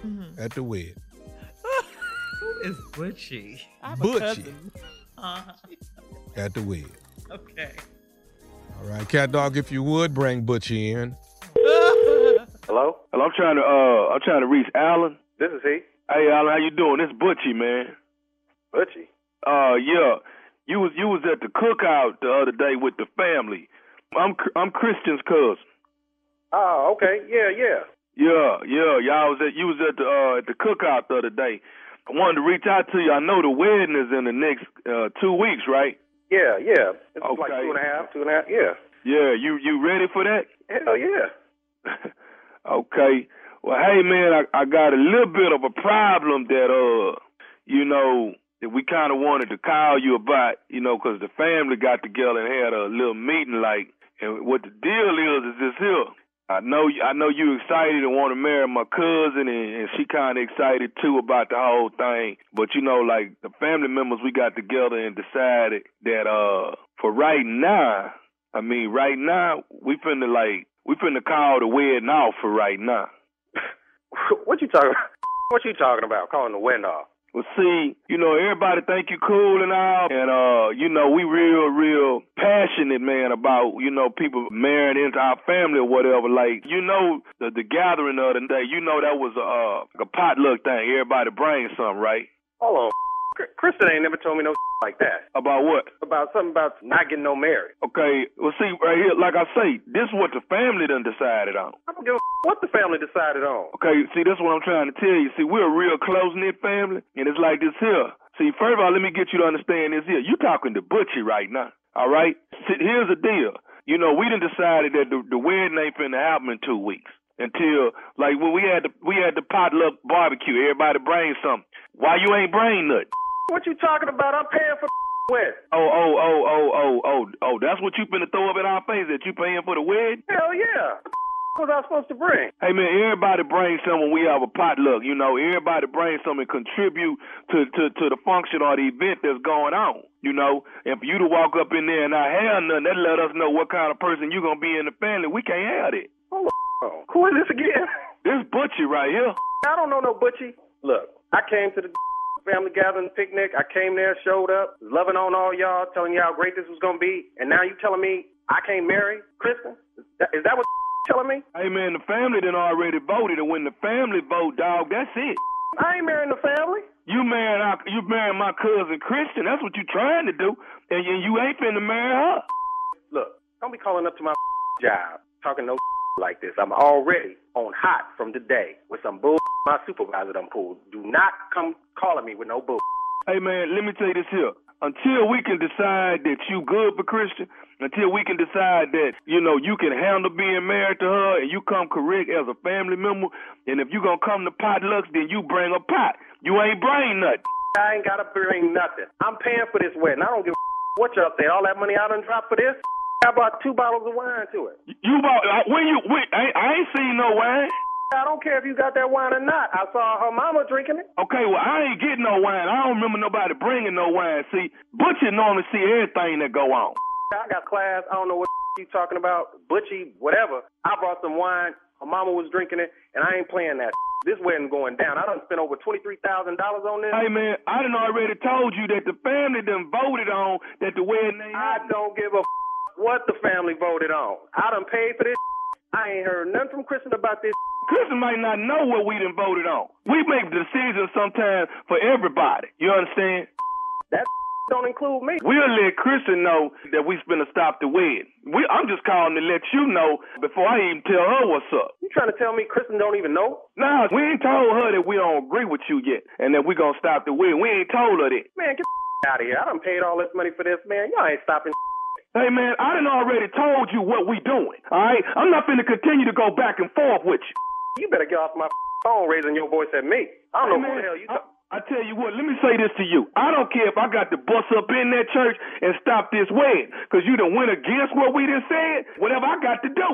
Mhm. at the wedding. Who is Butchie? Butchie Uh, at the wedding. okay. All right, cat dog, if you would bring Butchie in. Hello? Hello, I'm trying to uh I'm trying to reach Alan. This is he. Hey Alan, how you doing? This Butchie, man. Butchie? Uh yeah. You was you was at the cookout the other day with the family. I'm I'm Christian's cousin. Oh, okay. Yeah, yeah. Yeah, yeah. Y'all was at you was at the uh at the cookout the other day. I wanted to reach out to you. I know the wedding is in the next uh two weeks, right? Yeah, yeah. It's like two and a half, two and a half. Yeah. Yeah, you you ready for that? Hell yeah. Okay. Well, hey man, I, I got a little bit of a problem that uh, you know, that we kind of wanted to call you about, you know, because the family got together and had a little meeting, like, and what the deal is is this here. I know, I know you excited and want to marry my cousin, and, and she kind of excited too about the whole thing. But you know, like the family members, we got together and decided that uh, for right now, I mean, right now we finna like we finna call the wedding off for right now. What you talking? What you talking about? Calling the wind off? Well, see, you know, everybody think you cool and all, and uh, you know, we real, real passionate, man, about you know people marrying into our family or whatever. Like, you know, the the gathering of the day, you know, that was a uh, a potluck thing. Everybody bring something, right? Hold on. Kristen ain't never told me no like that. About what? About something about not getting no married. Okay, well, see, right here, like I say, this is what the family done decided on. I don't give a what the family decided on. Okay, see, that's what I'm trying to tell you. See, we're a real close knit family, and it's like this here. See, first of all, let me get you to understand this here. You talking to Butchie right now, all right? See, here's the deal. You know, we done decided that the, the wedding ain't finna happen in two weeks. Until like when we had the we had the potluck barbecue, everybody bring something. Why you ain't bring nothing? What you talking about? I'm paying for the wedding. Oh, oh, oh, oh, oh, oh, oh, that's what you finna throw up in our face that you paying for the wedding? Hell yeah. What was I supposed to bring? Hey man, everybody bring something when we have a potluck. You know, everybody bring something and contribute to, to, to the function or the event that's going on. You know, and for you to walk up in there and not have nothing, that let us know what kind of person you're gonna be in the family. We can't have it. Hold on. Who is this again? This Butchie right here. I don't know no Butchie. Look, I came to the family gathering picnic. I came there, showed up, loving on all y'all, telling y'all how great this was gonna be, and now you telling me I can't marry Kristen? Is that, is that what you telling me? Hey man, the family done already voted, and when the family vote, dog, that's it. I ain't marrying the family. You marrying our, you marrying my cousin Christian. That's what you trying to do, and you, you ain't finna marry her. Look, don't be calling up to my job talking no like this. I'm already on hot from today with some bull my supervisor done pulled. Do not come calling me with no bull. Hey man, let me tell you this here. Until we can decide that you good for Christian, until we can decide that, you know, you can handle being married to her and you come correct as a family member, and if you gonna come to potlucks, then you bring a pot. You ain't bring nothing. I ain't gotta bring nothing. I'm paying for this wedding. I don't give a what y'all say. All that money I done dropped for this. I bought two bottles of wine to it. You bought uh, when you when, I, I ain't seen no wine. I don't care if you got that wine or not. I saw her mama drinking it. Okay, well I ain't getting no wine. I don't remember nobody bringing no wine. See, Butcher normally see everything that go on. I got class. I don't know what you talking about. Butchie, whatever. I brought some wine. Her mama was drinking it, and I ain't playing that. This wedding going down. I done spent over twenty three thousand dollars on this. Hey man, I done already told you that the family done voted on that the wedding ain't I don't give a what the family voted on. I done paid for this. I ain't heard nothing from Kristen about this. Kristen might not know what we done voted on. We make decisions sometimes for everybody. You understand? That don't include me. We'll let Kristen know that we finna stop the wedding. We, I'm just calling to let you know before I even tell her what's up. You trying to tell me Kristen don't even know? Nah, we ain't told her that we don't agree with you yet and that we gonna stop the wedding. We ain't told her that. Man, get out of here. I done paid all this money for this, man. Y'all ain't stopping. Hey man, I done already told you what we doing. All right, I'm not finna continue to go back and forth with you. You better get off my phone raising your voice at me. I don't know who the hell you talking. I tell you what, let me say this to you. I don't care if I got to bust up in that church and stop this wedding, cause you done went against what we done said. Whatever I got to do.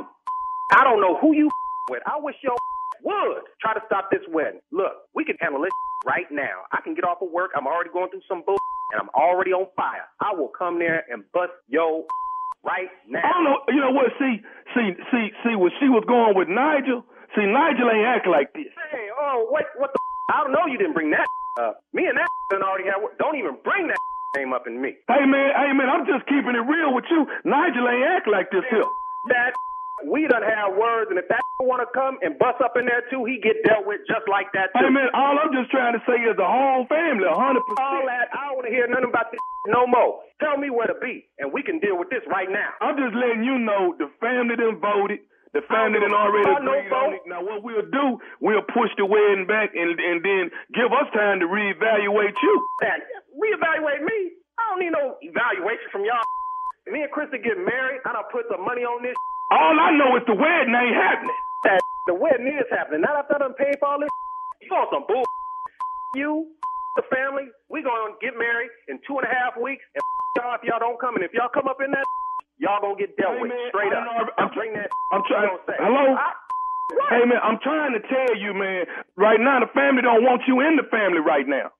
I don't know who you with. I wish your would try to stop this wedding. Look, we can handle this right now. I can get off of work. I'm already going through some bull, and I'm already on fire. I will come there and bust yo right now. I don't know. You know what? See, see, see, see. When she was going with Nigel, see, Nigel ain't act like this. Hey, oh, what, what the? I don't know. You didn't bring that up. Me and that done already have. Don't even bring that name up in me. Hey man, hey man, I'm just keeping it real with you. Nigel ain't act like this here. That we done have words, and if that want to come and bust up in there too, he get dealt with just like that too. Hey man, all I'm just trying to say is the whole family, 100. percent All that, I don't want to hear nothing about this no more. Tell me where to be, and we can deal with this right now. I'm just letting you know the family done voted. The family done already agreed on it. Now what we'll do, we'll push the wedding back and and then give us time to reevaluate you. That reevaluate me? I don't need no evaluation from y'all. Me and Krista get married. I done put some money on this. All I know is the wedding ain't happening. That the wedding is happening. Not after I done paid for all this. You want some bull? You, the family, we gonna get married in two and a half weeks, and y'all if y'all don't come, and if y'all come up in that, y'all gonna get dealt Hey, with man, straight up. know, I'm- I'm bring that. I'm trying. say. Hello. I- Hey man, I'm trying to tell you, man. Right now, the family don't want you in the family right now.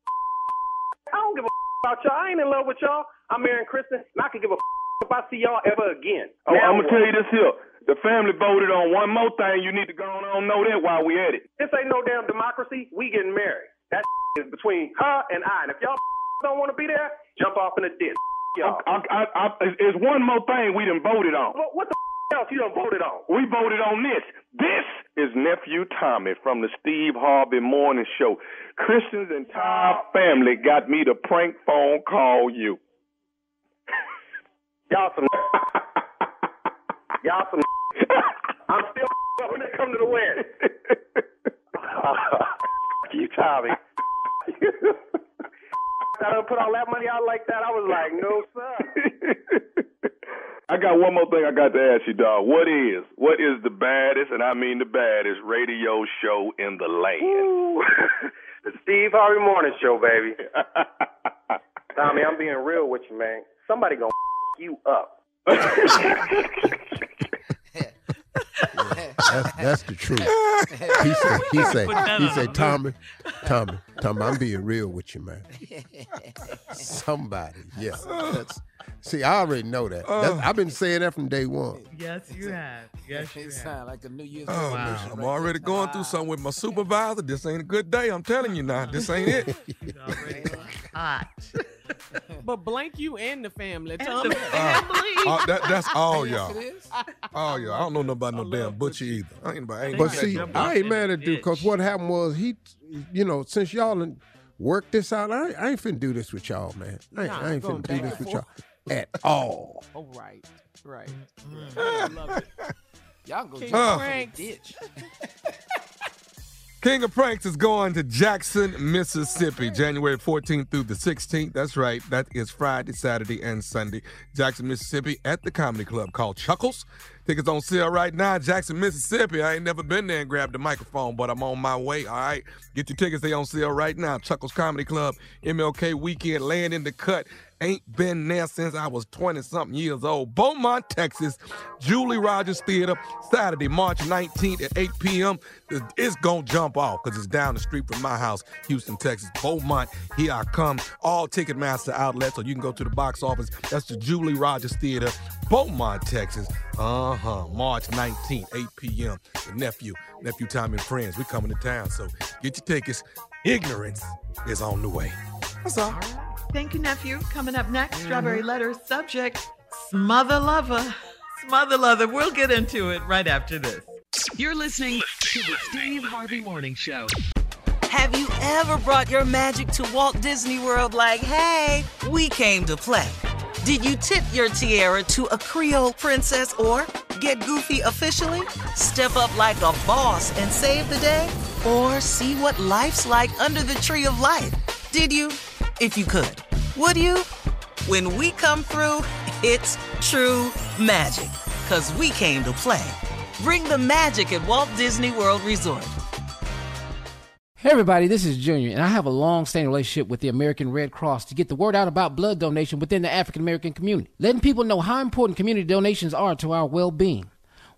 I don't give a about y'all. I ain't in love with y'all. I'm marrying Kristen, and I can give a if I see y'all ever again. Oh, Now I'm gonna tell you this here. The family voted on one more thing. You need to go on and know that while we at it. This ain't no damn democracy. We getting married. That is between her and I. And if y'all don't want to be there, jump off in the ditch. Y'all. I, I, I, there's one more thing we done voted on. What, what the else you done voted on? We voted on this. This is nephew Tommy from the Steve Harvey Morning Show. Christian's entire family got me to prank phone call you. Y'all some. y'all some. I'm still when it come to the wedding. you Tommy. I done put all that money out like that. I was like, no sir. I got one more thing I got to ask you, dog. What is what is the baddest, and I mean the baddest, radio show in the land? the Steve Harvey Morning Show, baby. Tommy, I'm being real with you, man. Somebody gonna you up. That's, that's the truth. He said, he said, he said, Tommy, Tommy, Tommy, I'm being real with you, man. Somebody, yeah. That's, see, I already know that. That's- uh. I've been saying that from day one. Yes, you have. Yes, you have. sound like a New Year's Oh, man, I'm already going through something with my supervisor. This ain't a good day. I'm telling you now. This ain't it. Hot. But blank you and the family. And Tommy. the. Uh, that, that's all y'all. Yes, it is. All y'all. I don't know nothing about no damn butcher either. I ain't, I ain't But see, I ain't mad at dude because what happened was he, you know, since y'all done worked this out, I, I ain't finna do this with y'all, man. I, ain't- Nah, I ain't finna do this with y'all at all. Oh, right. Right. Mm. I love it. Y'all go King jump off Frank. the ditch. King of Pranks is going to Jackson, Mississippi, January 14th through the 16th. That's right. That is Friday, Saturday, and Sunday. Jackson, Mississippi at the comedy club called Chuckles. Tickets on sale right now. Jackson, Mississippi. I ain't never been there and grabbed the microphone, but I'm on my way. All right. Get your tickets. They on sale right now. Chuckles Comedy Club, MLK Weekend, laying in the cut. Ain't been there since I was 20 something years old. Beaumont, Texas, Julie Rogers Theater, Saturday, March 19th at 8 p.m. It's gonna jump off because it's down the street from my house, Houston, Texas. Beaumont, here I come. All Ticketmaster outlets, so you can go to the box office. That's the Julie Rogers Theater, Beaumont, Texas. Uh huh. March 19th, 8 p.m. The nephew, nephew Tommy and friends, we coming to town. So get your tickets. Ignorance is on the way. That's all. Thank you, nephew. Coming up next, Strawberry mm-hmm. Letter subject Smother Lover. Smother Lover. We'll get into it right after this. You're listening to the Steve Harvey Morning Show. Have you ever brought your magic to Walt Disney World like, hey, we came to play? Did you tip your tiara to a Creole princess or get goofy officially? Step up like a boss and save the day? Or see what life's like under the tree of life? Did you? If you could. Would you? When we come through, it's true magic. Cause we came to play. Bring the magic at Walt Disney World Resort. Hey everybody, this is Junior, and I have a long-standing relationship with the American Red Cross to get the word out about blood donation within the African American community, letting people know how important community donations are to our well-being.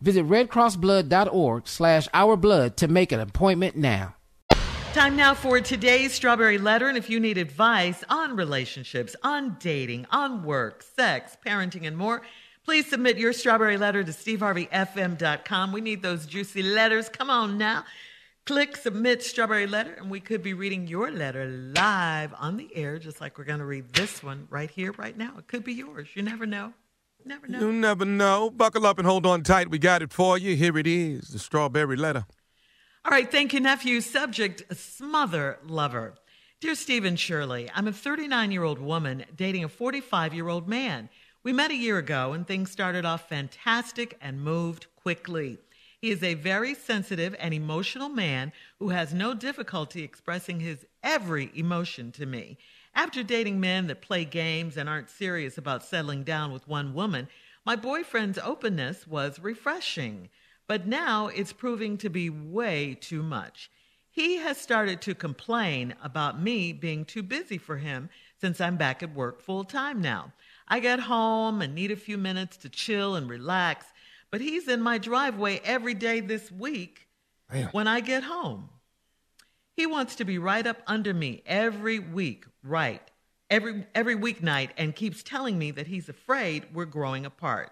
Visit redcrossblood.org slash ourblood to make an appointment now. Time now for today's Strawberry Letter. And if you need advice on relationships, on dating, on work, sex, parenting, and more, please submit your Strawberry Letter to steveharveyfm.com. We need those juicy letters. Come on now. Click submit strawberry letter, and we could be reading your letter live on the air, just like we're going to read this one right here, right now. It could be yours. You never know. Never know. You never know. Buckle up and hold on tight. We got it for you. Here it is the strawberry letter. All right. Thank you, nephew. Subject Smother Lover. Dear Stephen Shirley, I'm a 39 year old woman dating a 45 year old man. We met a year ago, and things started off fantastic and moved quickly. He is a very sensitive and emotional man who has no difficulty expressing his every emotion to me. After dating men that play games and aren't serious about settling down with one woman, my boyfriend's openness was refreshing. But now it's proving to be way too much. He has started to complain about me being too busy for him since I'm back at work full time now. I get home and need a few minutes to chill and relax, but he's in my driveway every day this week Damn. when I get home. He wants to be right up under me every week, right? Every every weeknight and keeps telling me that he's afraid we're growing apart.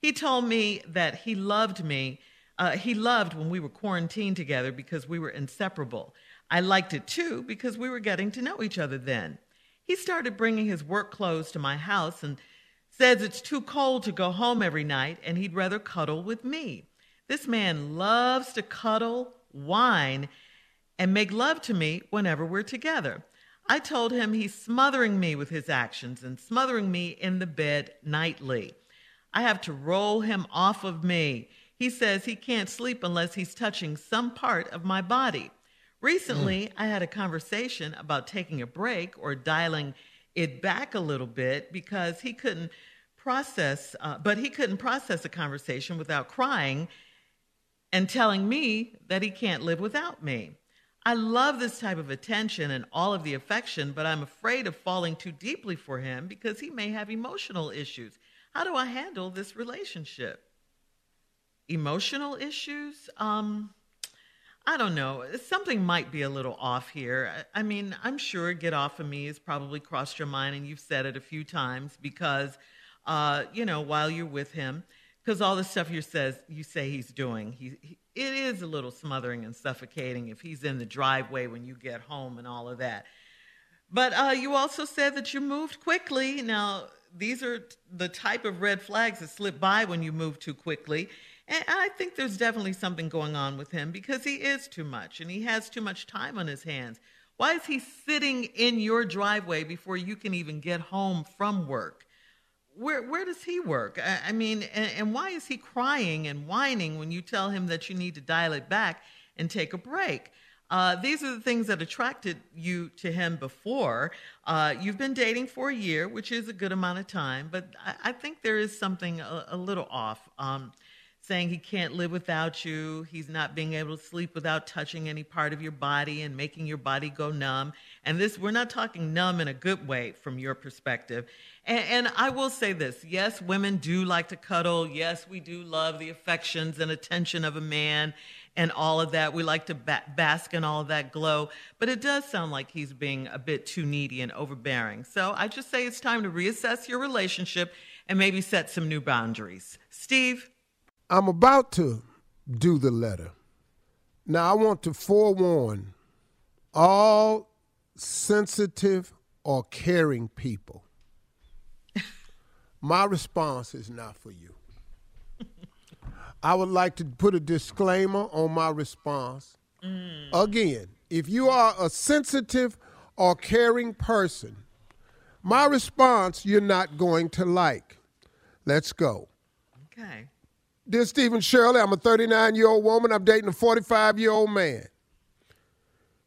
He told me that he loved me. Uh, he loved when we were quarantined together because we were inseparable. I liked it too because we were getting to know each other then. He started bringing his work clothes to my house and says it's too cold to go home every night and he'd rather cuddle with me. This man loves to cuddle, whine, and make love to me whenever we're together. I told him he's smothering me with his actions and smothering me in the bed nightly. I have to roll him off of me. He says he can't sleep unless he's touching some part of my body. Recently, I had a conversation about taking a break or dialing it back a little bit because he couldn't process, uh, but he couldn't process a conversation without crying and telling me that he can't live without me. I love this type of attention and all of the affection, but I'm afraid of falling too deeply for him because he may have emotional issues. How do I handle this relationship? Emotional issues? Um, I don't know. Something might be a little off here. I mean, I'm sure get off of me has probably crossed your mind, and you've said it a few times because, uh, you know, while you're with him, because all the stuff you says you say he's doing, he it is a little smothering and suffocating if he's in the driveway when you get home and all of that. But uh, you also said that you moved quickly. Now, these are the type of red flags that slip by when you move too quickly. And I think there's definitely something going on with him because he is too much and he has too much time on his hands. Why is he sitting in your driveway before you can even get home from work? Where where does he work? I, I mean, and, and why is he crying and whining when you tell him that you need to dial it back and take a break? Uh, these are the things that attracted you to him before. Uh, you've been dating for a year, which is a good amount of time, but I, I think there is something a, a little off. Um, saying he can't live without you. He's not being able to sleep without touching any part of your body and making your body go numb. And this, we're not talking numb in a good way from your perspective. And, and I will say this yes, women do like to cuddle. Yes, we do love the affections and attention of a man and all of that. We like to ba- bask in all of that glow. But it does sound like he's being a bit too needy and overbearing. So I just say it's time to reassess your relationship and maybe set some new boundaries. Steve? I'm about to do the letter. Now, I want to forewarn all sensitive or caring people. My response is not for you. I would like to put a disclaimer on my response. Mm. Again, if you are a sensitive or caring person, my response you're not going to like. Let's go. Okay. Dear Stephen Shirley, I'm a 39 year old woman. I'm dating a 45 year old man.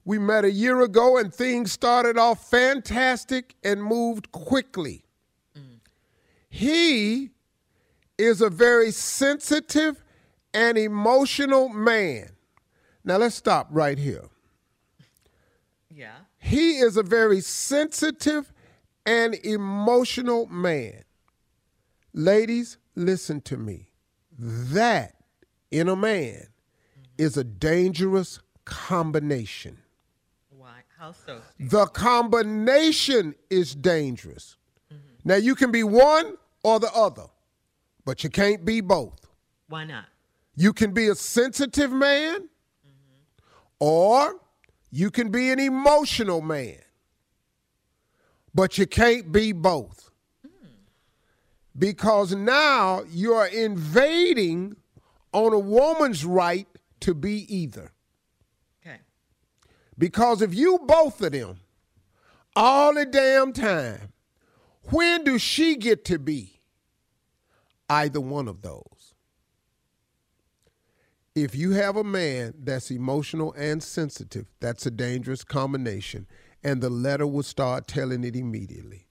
We met a year ago and things started off fantastic and moved quickly. He is a very sensitive and emotional man. Now let's stop right here. Yeah. He is a very sensitive and emotional man. Ladies, listen to me. That in a man is a dangerous combination. Why? How so? The combination is dangerous. Mm-hmm. Now, you can be one or the other, but you can't be both. Why not? You can be a sensitive man, mm-hmm. or you can be an emotional man, but you can't be both. Hmm. Because now you're invading on a woman's right to be either. Because if you both of them all the damn time, when do she get to be either one of those? If you have a man that's emotional and sensitive, that's a dangerous combination, and the letter will start telling it immediately.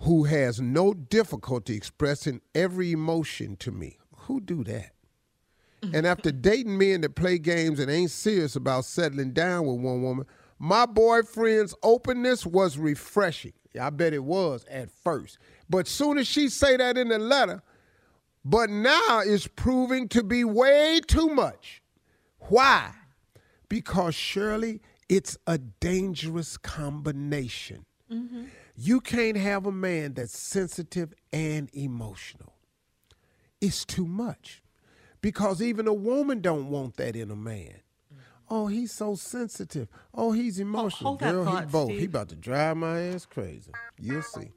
Who has no difficulty expressing every emotion to me. Who do that? Mm-hmm. and after dating men that play games and ain't serious about settling down with one woman, my boyfriend's openness was refreshing. Yeah, I bet it was at first. But soon as she say that in the letter, but now it's proving to be way too much. Why? Because surely it's a dangerous combination. Mm-hmm. You can't have a man that's sensitive and emotional. It's too much. Because even a woman don't want that in a man. Oh, he's so sensitive. Oh, he's emotional. hold that Girl, he thought, both. He about to drive my ass crazy. You'll see.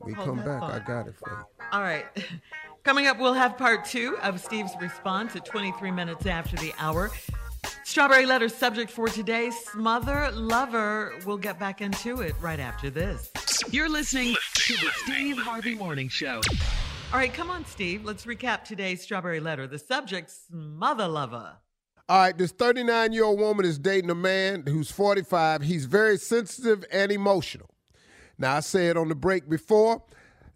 We Hold come that back. I got it for you. All right. Coming up, we'll have part two of Steve's response at 23 minutes after the hour. Strawberry letter subject for today smother lover. We'll get back into it right after this. You're listening to the Steve Harvey Morning Show. All right, come on, Steve. Let's recap today's strawberry letter. The subject Smother Lover. All right, this 39 year old woman is dating a man who's 45. He's very sensitive and emotional. Now, I said on the break before,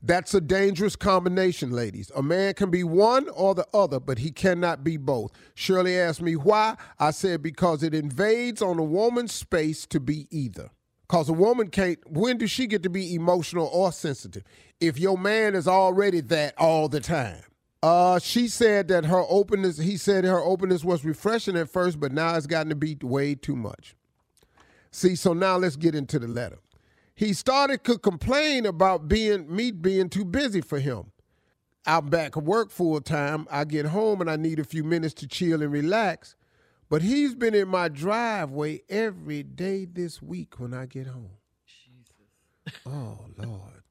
that's a dangerous combination, ladies. A man can be one or the other, but he cannot be both. Shirley asked me why. I said because it invades on a woman's space to be either. Because a woman can't, when does she get to be emotional or sensitive? If your man is already that all the time. Uh, she said that her openness, he said her openness was refreshing at first, but now it's gotten to be way too much. See, so now let's get into the letter. He started to complain about being me being too busy for him. I'm back at work full time. I get home and I need a few minutes to chill and relax. But he's been in my driveway every day this week when I get home. Jesus. Oh Lord.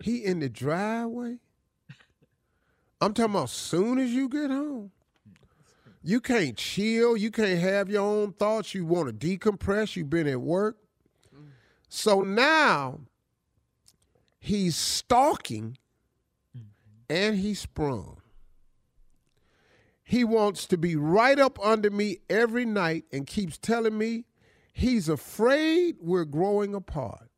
He in the driveway? I'm talking about soon as you get home. You can't chill. You can't have your own thoughts. You want to decompress. You've been at work. So now he's stalking mm-hmm. and he's sprung. He wants to be right up under me every night and keeps telling me he's afraid we're growing apart.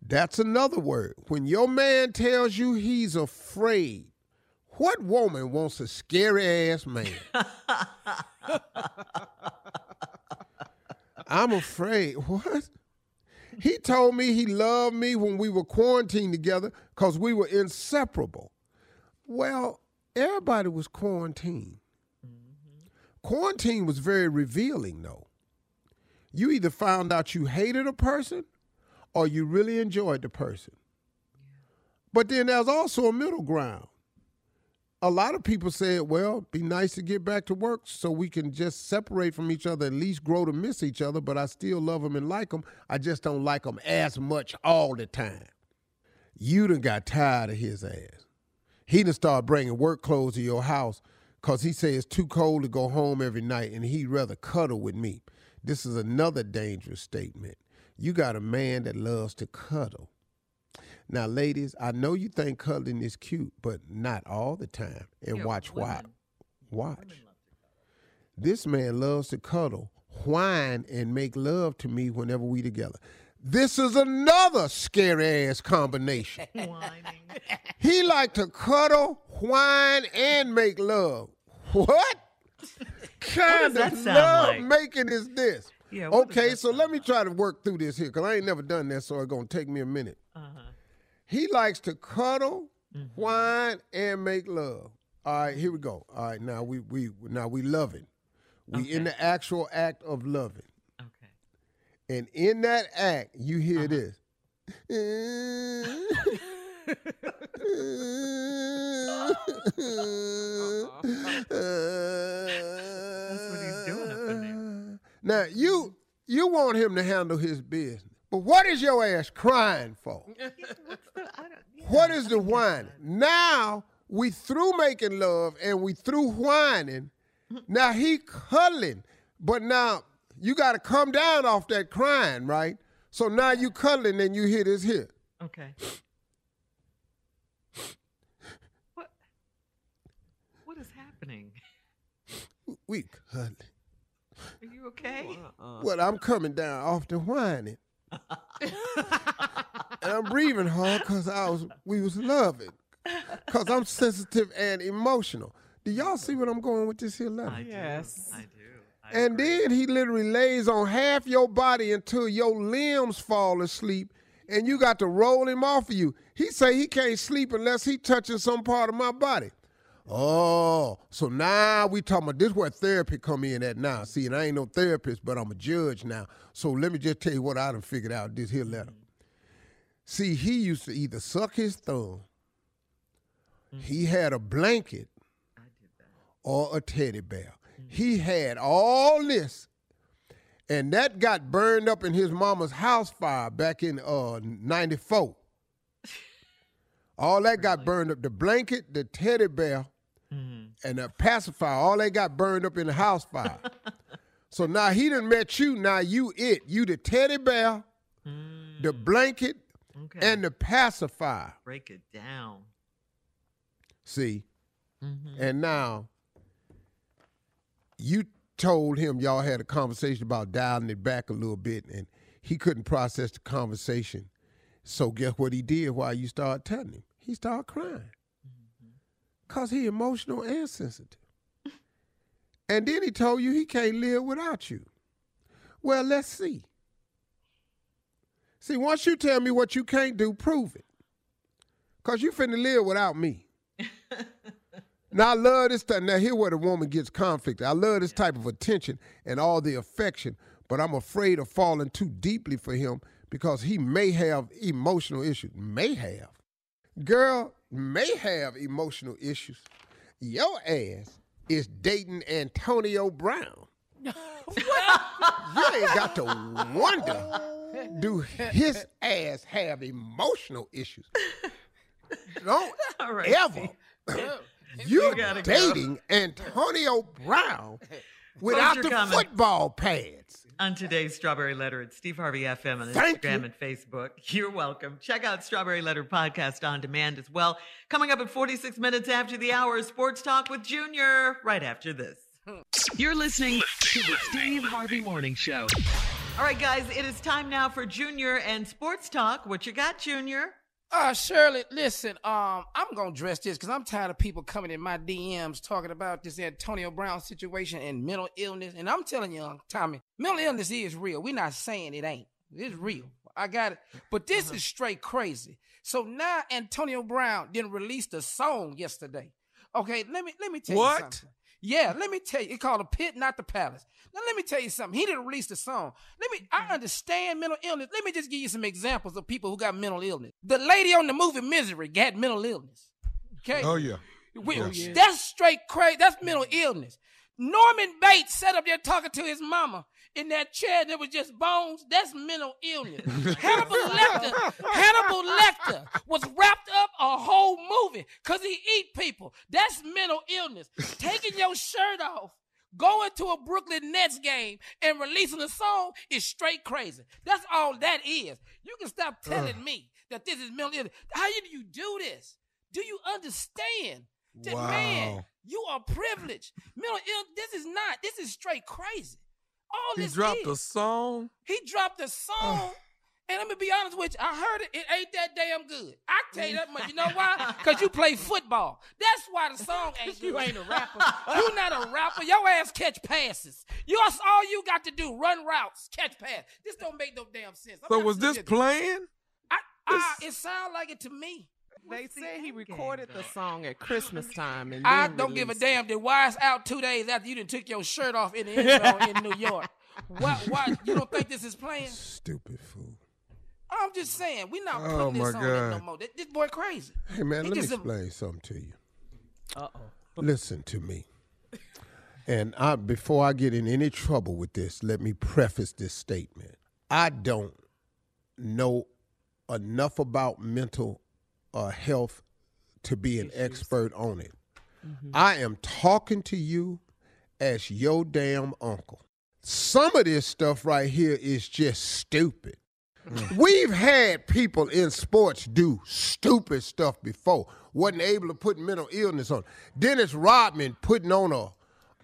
That's another word. When your man tells you he's afraid, what woman wants a scary ass man? I'm afraid. What? He told me he loved me when we were quarantined together because we were inseparable. Well, everybody was quarantined. Quarantine was very revealing, though. You either found out you hated a person or you really enjoyed the person. But then there's also a middle ground. A lot of people said, well, be nice to get back to work so we can just separate from each other, at least grow to miss each other, but I still love them and like them. I just don't like them as much all the time. You done got tired of his ass. He done start bringing work clothes to your house because he say it's too cold to go home every night and he'd rather cuddle with me. This is another dangerous statement. You got a man that loves to cuddle. Now, ladies, I know you think cuddling is cute, but not all the time. And Yeah, watch why. Watch. This man loves to cuddle, whine, and make love to me whenever we together. This is another scary ass combination. he like to cuddle, whine, and make love. What? kind that of love like? making is this? Yeah, okay, so let me try to work through this here because I ain't never done that, so it's gonna take me a minute. Uh-huh. He likes to cuddle, whine, and make love. All right, here we go. All right, now we we now we loving. We in the actual act of loving. Okay. And in that act, you hear uh-huh. this. That's what he's doing up in there. Now you you want him to handle his business, but what is your ass crying for? What is the whining? Now we through making love and we through whining. Now he cuddling, but now you got to come down off that crying, right? So now you cuddling and you hit this here. Okay. What? What is happening? We cuddling. Are you okay? Uh-uh. Well, I'm coming down off the whining. and I'm breathing hard because I was we was loving. Cause I'm sensitive and emotional. Do y'all see what I'm going with this here letter? Yes. I do. And then he literally lays on half your body until your limbs fall asleep and you got to roll him off of you. He say he can't sleep unless he touching some part of my body. Oh, so now we talking about this where therapy come in at now. See, and I ain't no therapist, but I'm a judge now. So let me just tell you what I done figured out this here letter. See, he used to either suck his thumb, he had a blanket, or a teddy bear. He had all this, and that got burned up in his mama's house fire back in uh '94. All that got burned up. The blanket, the teddy bear, mm-hmm. and the pacifier, all they got burned up in the house fire. so now he done met you. Now you it. You the teddy bear, the mm. blanket, and the pacifier. Break it down. See? Mm-hmm. And now you told him y'all had a conversation about dialing it back a little bit and he couldn't process the conversation. So guess what he did while you started telling him? He started crying. Mm-hmm. Cause he emotional and sensitive. And then he told you he can't live without you. Well, let's see. See, once you tell me what you can't do, prove it. Cause you finna live without me. Now I love this time. Now here where the woman gets conflict. I love this type of attention and all the affection, but I'm afraid of falling too deeply for him because he may have emotional issues. May have. Girl may have emotional issues. Your ass is dating Antonio Brown. you ain't got to wonder do his ass have emotional issues. Don't right, ever. You're You gotta go. dating Antonio Brown without your the comment. football pads. On today's Strawberry Letter at Steve Harvey FM on Thank Instagram you. and Facebook. You're welcome. Check out Strawberry Letter Podcast on demand as well. Coming up at 46 minutes after the hour, Sports Talk with Junior, right after this. You're listening to the Steve Harvey Morning Show. All right, guys, it is time now for Junior and Sports Talk. What you got, Junior? Uh, Shirley, listen, um, I'm gonna address this because I'm tired of people coming in my DMs talking about this Antonio Brown situation and mental illness. And I'm telling you, Tommy, mental illness is real. We're not saying it ain't. It's real. I got it. But this is straight crazy. So now Antonio Brown didn't release the song yesterday. Okay, let me let me tell What? you something. Yeah, let me tell you. It called a pit, not the palace. Now let me tell you something. He didn't release the song. Let me. I mm-hmm. understand mental illness. Let me just give you some examples of people who got mental illness. The lady on the movie Misery got mental illness. Okay. Oh yeah. We- Oh, yeah. That's straight crazy. That's mental mm-hmm. illness. Norman Bates sat up there talking to his mama in that chair that was just bones. That's mental illness. Hannibal Lecter, Hannibal Lecter was wrapped up a whole movie because he eat people. That's mental illness. Taking your shirt off, going to a Brooklyn Nets game and releasing a song is straight crazy. That's all that is. You can stop telling me that this is mental illness. How do you do this? Do you understand? That Wow. man, you are privileged. Mental ill. This is not. This is straight crazy. All He this dropped is. a song. He dropped a song. Oh. And I'm gonna be honest with you, I heard it. It ain't that damn good. I tell you that much. You know why? Because you play football. That's why the song ain't. You ain't a rapper. You not a rapper. Your ass catch passes. You all, all you got to do run routes, catch pass. This don't make no damn sense. I'm So was this serious. playing? I, I, it sound like it to me. They said he recorded the song at Christmas time, and I don't give a damn that why it's out two days after you done took your shirt off in the end zone in New York. Why, why you don't think this is playing? Stupid fool. I'm just saying, we're not Oh, putting this my on it no God. more. This, this boy crazy. Hey man, He let me just a- explain something to you. Uh oh. Listen to me. And I before I get in any trouble with this, let me preface this statement. I don't know enough about mental uh, health to be an expert on it. I am talking to you as your damn uncle. Some of this stuff right here is just stupid. We've had people in sports do stupid stuff before. Wasn't able to put mental illness on. Dennis Rodman putting on a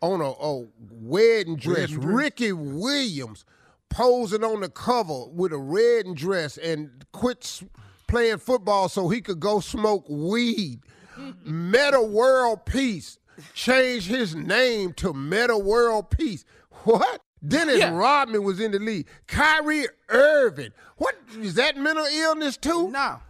on a, a wedding dress. Wedding dress. Ricky Williams posing on the cover with a red dress and quit playing football so he could go smoke weed. Metta World Peace changed his name to Metta World Peace. What? Dennis Rodman was in the league. Kyrie Irving. What is that mental illness too? No.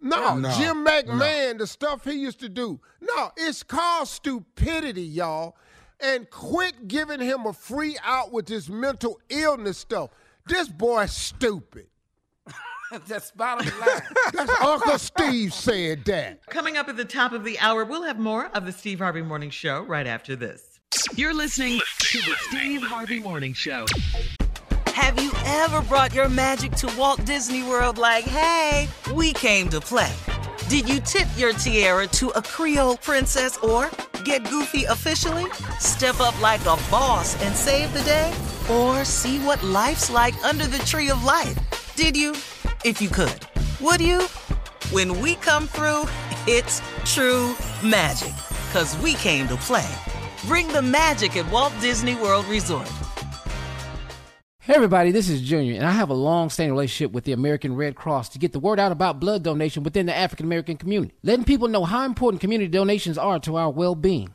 No, No, Jim McMahon, the stuff he used to do. No, it's called stupidity, y'all. And quit giving him a free out with this mental illness stuff. This boy's stupid. That's bottom line. That's Uncle Steve said that. Coming up at the top of the hour, we'll have more of the Steve Harvey Morning Show right after this. You're listening to the Steve Harvey Morning Show. Have you ever brought your magic to Walt Disney World like, hey, we came to play? Did you tip your tiara to a Creole princess or get goofy officially? Step up like a boss and save the day? Or see what life's like under the tree of life? Did you? If you could. Would you? When we come through, it's true magic. Cause we came to play. Bring the magic at Walt Disney World Resort. Hey everybody, this is Junior, and I have a long-standing relationship with the American Red Cross to get the word out about blood donation within the African American community, letting people know how important community donations are to our well-being.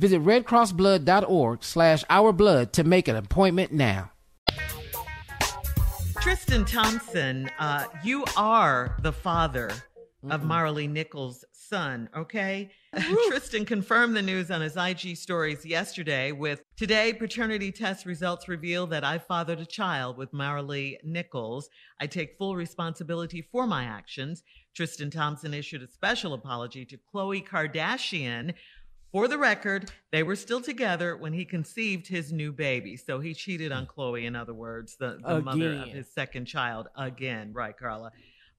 Visit redcrossblood.org slash our blood to make an appointment now. Tristan Thompson, uh, you are the father of Marley Nichols' son, okay? Tristan confirmed the news on his IG stories yesterday with today paternity test results reveal that I fathered a child with Marley Nichols. I take full responsibility for my actions. Tristan Thompson issued a special apology to Khloe Kardashian. For the record, they were still together when he conceived his new baby. So he cheated on Khloe, in other words, the, the mother of his second child again. Right, Carla?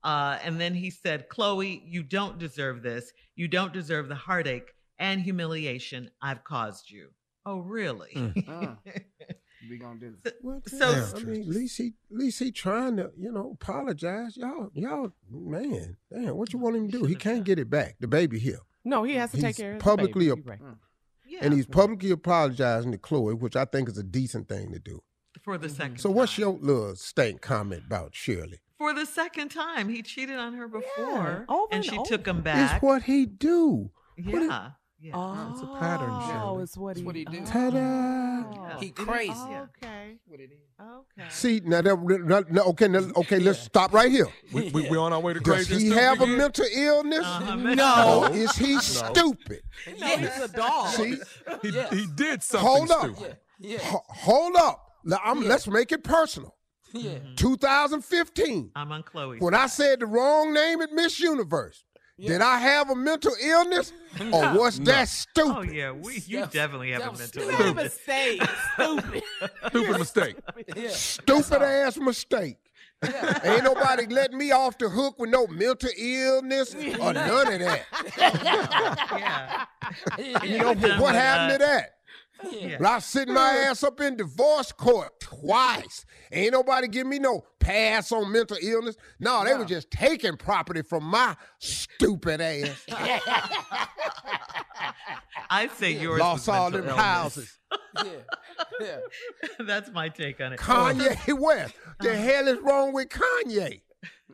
Uh, and then he said, Khloe, you don't deserve this. You don't deserve the heartache and humiliation I've caused you. Oh, really? we gonna do this. So, Yeah, I mean, at least he, at least he trying to, you know, apologize. Y'all, y'all, man, damn, what you want him to do? He can't get it back. The baby here. No, he has to take care of his publicly, baby. ap- You're right. Mm. and he's publicly apologizing to Khloe, which I think is a decent thing to do. for the mm-hmm. second So, what's your little stank comment about Shirley? for the second time, he cheated on her before, over and and she over. took him It's back. what he do. What is- yeah, Yeah. Oh, It's a pattern, Shirley. it's what he, what he do. Ta-da. He crazy. oh, okay. What it is. Okay. See now, that, now- now- okay, now, okay, let's stop right here. We, we, we on our way to Does crazy. and he stupid have a again? mental illness? Uh-huh. No. Or is he stupid? No, he's a dog. See, He, he did something hold up, stupid. Yeah. Ho- hold up. Now, I'm- Let's make it personal. Yeah. 2015, I'm on Khloe. when I said the wrong name at Miss Universe, did I have a mental illness, or was that stupid? Oh yeah, we you That- definitely have that a was mental stupid. Made a illness. mistake. Stupid. Stupid mistake. Yeah. Stupid ass mistake. Ain't nobody letting me off the hook with no mental illness or none of that. Yeah. You know what happened to that? Yeah. Well, I sitting my ass up in divorce court twice. Ain't nobody give me no pass on mental illness. No, they were just taking property from my stupid ass. I say yours Lost was all mental them illness. houses. Yeah. Yeah. That's my take on it. Kanye uh-huh. West. The hell is wrong with Kanye?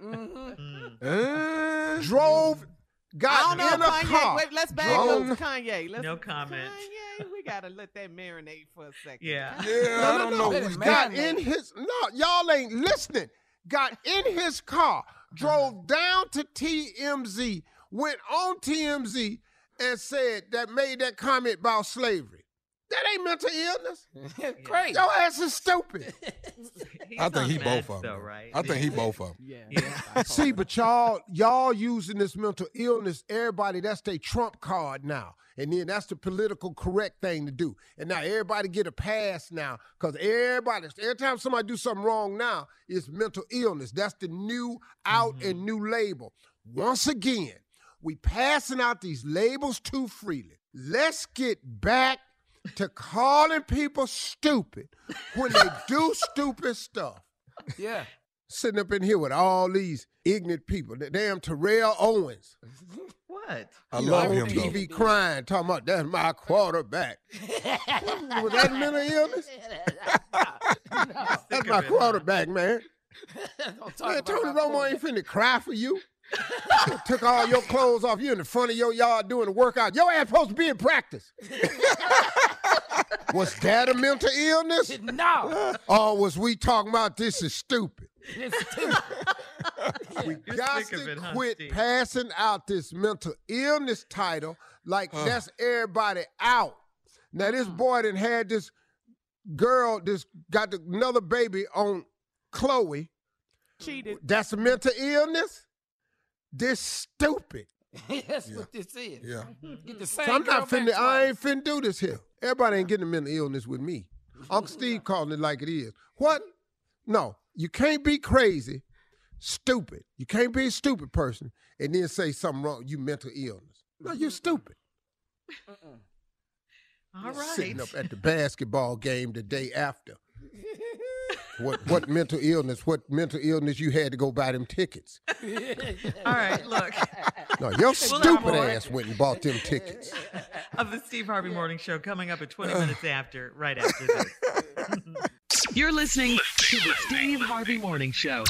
Mm-hmm. Mm. Uh, Drove, I got don't know, in a Kanye. car. Wait, let's back drove- up to Kanye. Let's, No comment. Kanye, we gotta let that marinate for a second. Yeah. yeah, I don't know. Let it got marinate. in his no, y'all ain't listening. Got in his car, drove mm-hmm. down to TMZ, went on TMZ, and said that made that comment about slavery. That ain't mental illness. Great. Your ass is stupid. I think he both of though, them. right? I think he both of them. Yeah. Yeah. See, but y'all, y'all using this mental illness, everybody, that's their trump card now. And then that's the political correct thing to do. And now everybody get a pass now. Cause everybody, every time somebody do something wrong now, it's mental illness. That's the new out and new label. Once again, we passing out these labels too freely. Let's get back to calling people stupid when they do stupid stuff Yeah. sitting up in here with all these ignorant people. The damn Terrell Owens. What? I you love know, him on though. TV crying, talking about that's my quarterback. Was that mental illness? That's my quarterback, man. Don't talk Man, Tony Romo ain't finna cry for you. Took all your clothes off you in the front of your yard doing the workout. Your ass supposed to be in practice. was that a mental illness? No. Or was we talking about this is stupid? It's stupid. We You're got to it, quit Steve? passing out this mental illness title like that's everybody out. Now this mm. boy done had this girl, this got another baby on Khloe. Cheated. That's a mental illness. This stupid. That's what this is. Yeah. Get the same So I'm not finna. I ain't finna do this here. Everybody ain't getting a mental illness with me. Uncle Steve calling it like it is. What? No, you can't be crazy, stupid. You can't be a stupid person and then say something wrong. You mental illness. No, you're stupid. All right. Sitting up at the basketball game the day after. What what mental illness? What mental illness you had to go buy them tickets? All right, look. No, your We'll stupid more ass went and bought them tickets. Of the Steve Harvey Morning Show coming up at 20 minutes after, right after this. You're listening to the Steve Harvey Morning Show.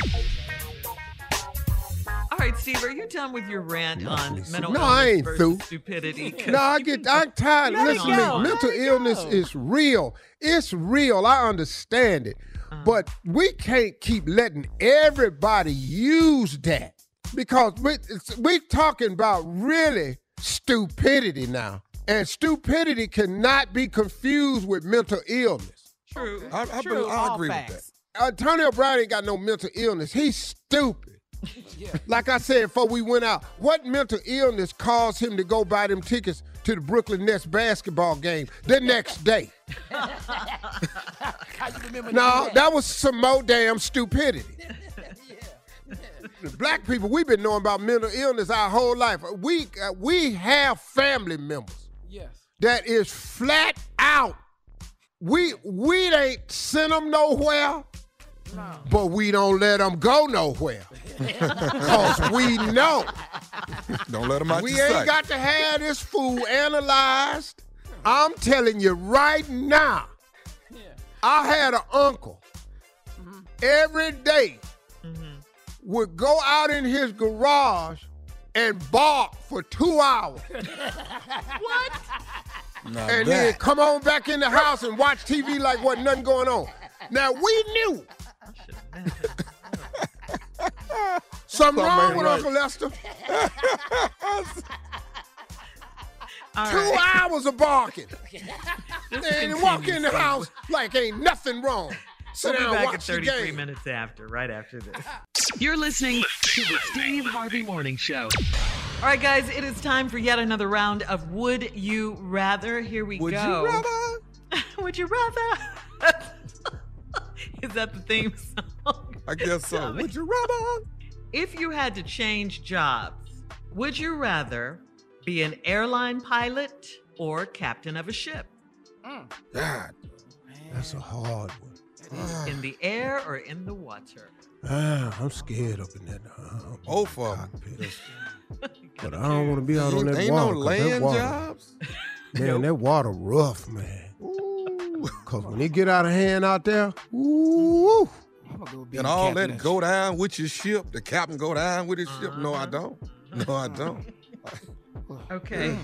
All right, Steve, are you done with your rant on mental No, illness I ain't versus through. stupidity? 'Cause No, I get I'm tired. Listen to me. Mental illness go. is real. It's real. I understand it. But we can't keep letting everybody use that because we it's, we talking about really stupidity now. And stupidity cannot be confused with mental illness. True. I, I, True, bel- I all agree facts. with that. Antonio Brown ain't got no mental illness. He's stupid. Like I said before we went out, what mental illness caused him to go buy them tickets to the Brooklyn Nets basketball game the next day? How you remember No, that? that was some more damn stupidity. Black people, we've been knowing about mental illness our whole life. We uh, we have family members Yes. that is flat out. We we ain't sent them nowhere, but we don't let them go nowhere. Cause we know Don't let him out we your ain't sight. got to have this fool analyzed. I'm telling you right now. I had an uncle mm-hmm. every day mm-hmm. would go out in his garage and bark for two hours. what? Now and that- then come on back in the house and watch TV like wasn't nothing going on. Now we knew. Something Something wrong with right. Uncle Lester. All Two right. hours of barking. This and walk in the house like ain't nothing wrong. Sit We'll be down, back at watch the 33 minutes after, right after this. You're listening to the Steve Harvey Morning Show. All right, guys, it is time for yet another round of Would You Rather. Here we go. Would you rather? Would you rather? is that the theme song? I guess so. Would you rather? If you had to change jobs, would you rather be an airline pilot or captain of a ship? God, that's a hard one. In the air or in the water? Ah, I'm scared up in that. Uh, Both of them. but I don't want to be out on that ain't water. no 'cause that land water, jobs. Man, that water rough, man. Cause when it get out of hand out there, ooh, And all that go down with your ship. The captain go down with his ship. No, I don't. No, I don't. Okay.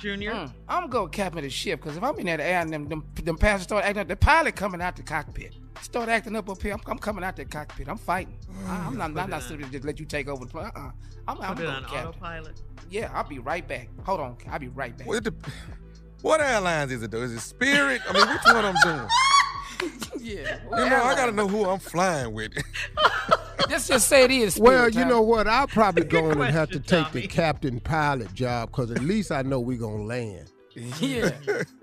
Junior? Mm, I'm gonna captain the ship because if I'm in that air and them, them, them passengers start acting up, the pilot coming out the cockpit. Start acting up up here. I'm, I'm coming out the cockpit. I'm fighting. I, am not. I'm not sitting there just let you take over the plane. Uh-uh. I'm, I'm Put it on captain. autopilot. Yeah, I'll be right back. Hold on. I'll be right back. Well, it dep- what airlines is it though? Is it Spirit? I mean, which one I'm doing? yeah. You know, I gotta know who I'm flying with. Let's just say it is. Well, you time. know what? I'll probably go in and have to question, take the captain pilot job because at least I know we're gonna land. Yeah.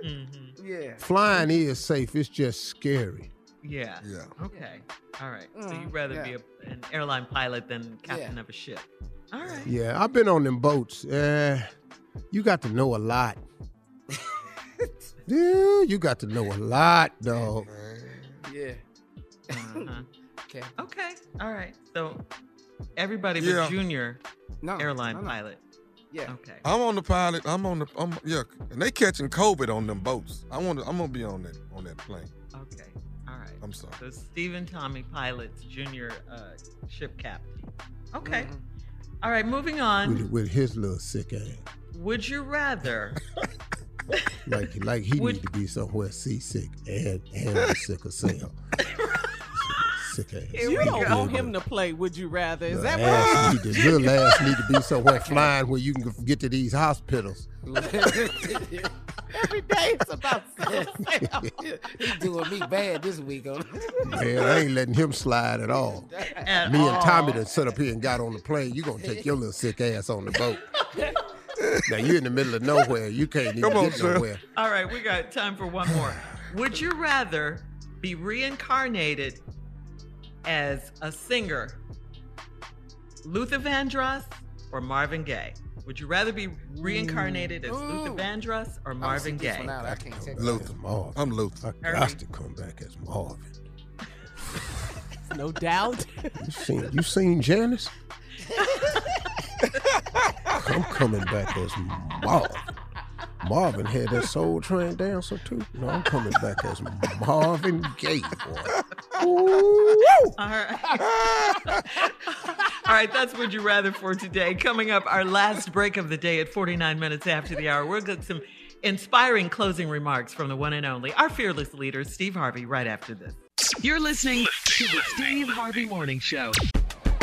Mm-hmm. Yeah. Flying is safe. It's just scary. Yeah. Yeah. Okay. All right. So Mm, you'd rather yeah. be a, an airline pilot than captain of a ship. All right. Yeah, I've been on them boats. Uh, you got to know a lot. Yeah, you got to know a lot, dog. Yeah. Uh-huh. Okay. Okay. All right. So everybody Yeah. but Junior, No. airline no, no. pilot. Yeah. Okay. I'm on the pilot. I'm on the. I'm yeah, and they catching COVID on them boats. I want. to I'm gonna be on that on that plane. Okay. All right. I'm sorry. So Stephen Tommy pilots Junior uh, ship captain. Okay. Mm-hmm. All right. Moving on. With, with his little sick ass. Would you rather? Like, like he Would- need to be somewhere seasick and and with sickle cell. sick ass. Here You don't want him to play Would You Rather. Is Little that ass what? need to, little ass need to be somewhere flying where you can get to these hospitals. Every day it's about something. He's doing me bad this week. On Man, I ain't letting him slide at all. At Me and Tommy all. done set up here and got on the plane. You gonna take your little sick ass on the boat. Now you're in the middle of nowhere. You can't even Come on, get sir. nowhere. All right, we got time for one more. Would you rather be reincarnated as a singer, Luther Vandross or Marvin Gaye? Would you rather be reincarnated as Luther Ooh. Vandross or Marvin Gaye? I can't take it. Luther. Marvin. I'm Luther. I Hurry. got to come back as Marvin. No doubt. You seen you seen Janis? I'm coming back as Marvin. Marvin had that soul train dancer too. No, I'm coming back as Marvin Gaye, boy. Ooh. All right. All right, that's Would You Rather for today. Coming up, our last break of the day at 49 minutes after the hour. We'll get some inspiring closing remarks from the one and only, our fearless leader, Steve Harvey, right after this. You're listening to the Steve Harvey Morning Show.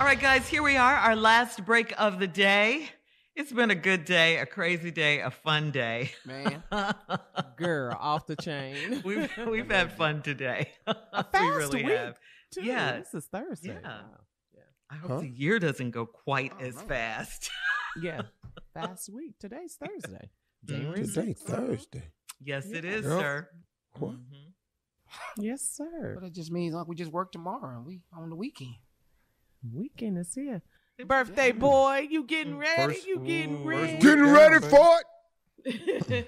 All right, guys, here we are, our last break of the day. It's been a good day, a crazy day, a fun day. Man. Girl, off the chain. We've, we've had fun today. we Fast really week, have. too. Yeah. This is Thursday. Yeah. Wow. I hope Huh? the year doesn't go quite as fast. Yeah. Fast week. Today's Thursday. January Today Thursday. yes, it is, Yep. sir. What? Mhm. Yes, sir. But it just means like we just work tomorrow and we on the weekend. Weekend is here. Birthday boy, you getting ready? First- you getting ready? Getting ready for it.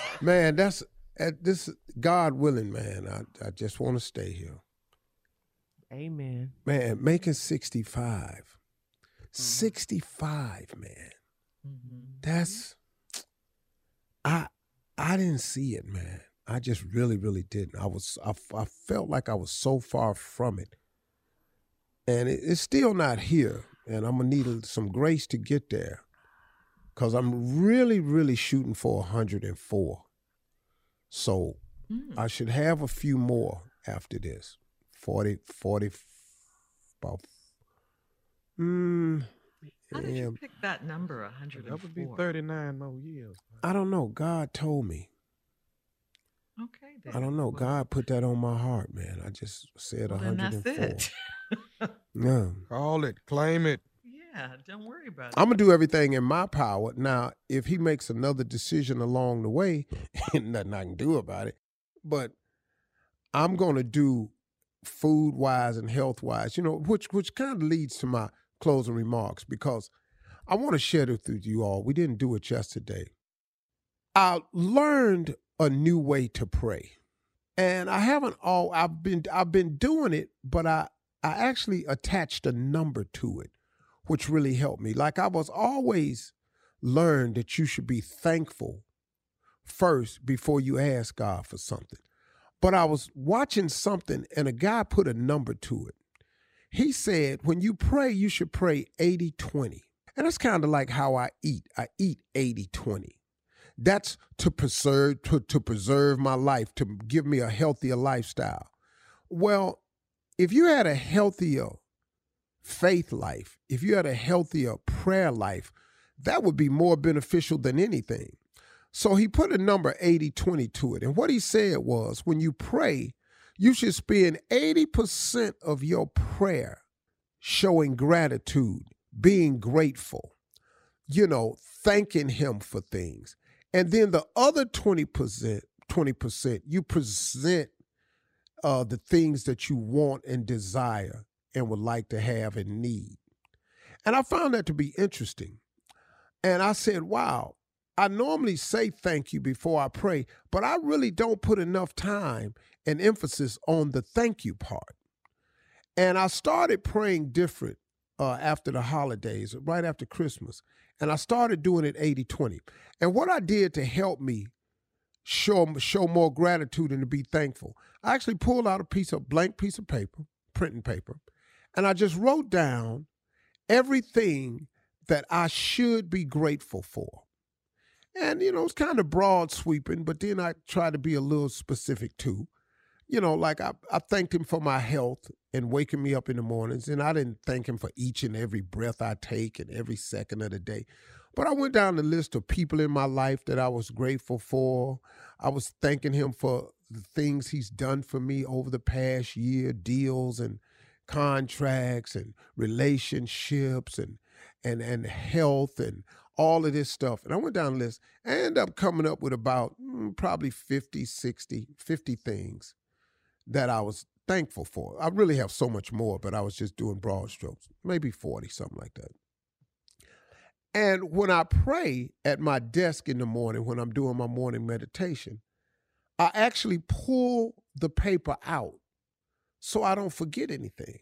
man, that's at this God willing, man. I, I just want to stay here. Amen. Man, making 65. Mm-hmm. 65, man. Mm-hmm. That's I I didn't see it, man. I just really, really didn't. I was I, I felt like I was so far from it. And it, it's still not here. And I'm gonna need some grace to get there. Cause I'm really, really shooting for 104. So I should have a few more after this. 40, 40, about mm, How did you pick that number, 104? That would be 39 more years. I don't know. God told me. Okay, then. I don't know. God put that on my heart, man. I just said Well, then that's 104. it. Yeah. Call it, claim it. Yeah, don't worry about it. I'm gonna do everything in my power. Now, if he makes another decision along the way, ain't nothing I can do about it. But I'm gonna do food wise and health wise, you know, which which kind of leads to my closing remarks because I want to share this with you all. We didn't do it yesterday. I learned a new way to pray. And I haven't all I've been I've been doing it, but I I actually attached a number to it, which really helped me. Like I was always learned that you should be thankful first before you ask God for something. But I was watching something and a guy put a number to it. He said, when you pray, you should pray 80 20. And that's kind of like how I eat. I eat 80 20. That's to preserve to, to preserve my life, to give me a healthier lifestyle. Well, if you had a healthier faith life, if you had a healthier prayer life, that would be more beneficial than anything. So he put a number 80 20 to it. And what he said was when you pray, you should spend 80% of your prayer showing gratitude, being grateful, you know, thanking him for things. And then the other 20%, 20%, you present uh, the things that you want and desire and would like to have and need. And I found that to be interesting. And I said, wow, I normally say thank you before I pray, but I really don't put enough time and emphasis on the thank you part. And I started praying different uh, after the holidays, right after Christmas. And I started doing it 80 20. And what I did to help me show, show more gratitude and to be thankful, I actually pulled out a piece of blank piece of paper, printing paper, and I just wrote down everything that I should be grateful for. And, you know, it's kind of broad sweeping, but then I try to be a little specific too. You know, like I, I thanked him for my health and waking me up in the mornings. And I didn't thank him for each and every breath I take and every second of the day. But I went down the list of people in my life that I was grateful for. I was thanking him for the things he's done for me over the past year, deals and contracts and relationships and and and health and all of this stuff. And I went down the list. I ended up coming up with about mm, probably 50, 60, 50 things that I was thankful for. I really have so much more, but I was just doing broad strokes, maybe 40, something like that. And when I pray at my desk in the morning, when I'm doing my morning meditation, I actually pull the paper out so I don't forget anything.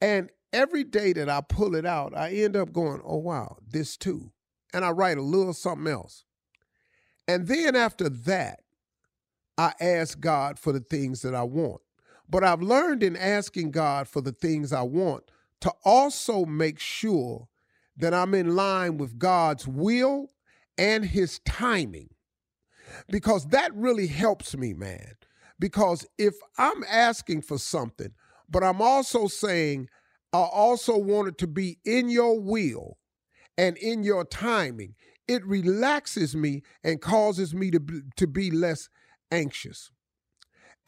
And every day that I pull it out, I end up going, oh, wow, this too. And I write a little something else. And then after that, I ask God for the things that I want. But I've learned in asking God for the things I want to also make sure that I'm in line with God's will and his timing. Because that really helps me, man. Because if I'm asking for something, but I'm also saying, I also want it to be in your will and in your timing, it relaxes me and causes me to be, to be less anxious.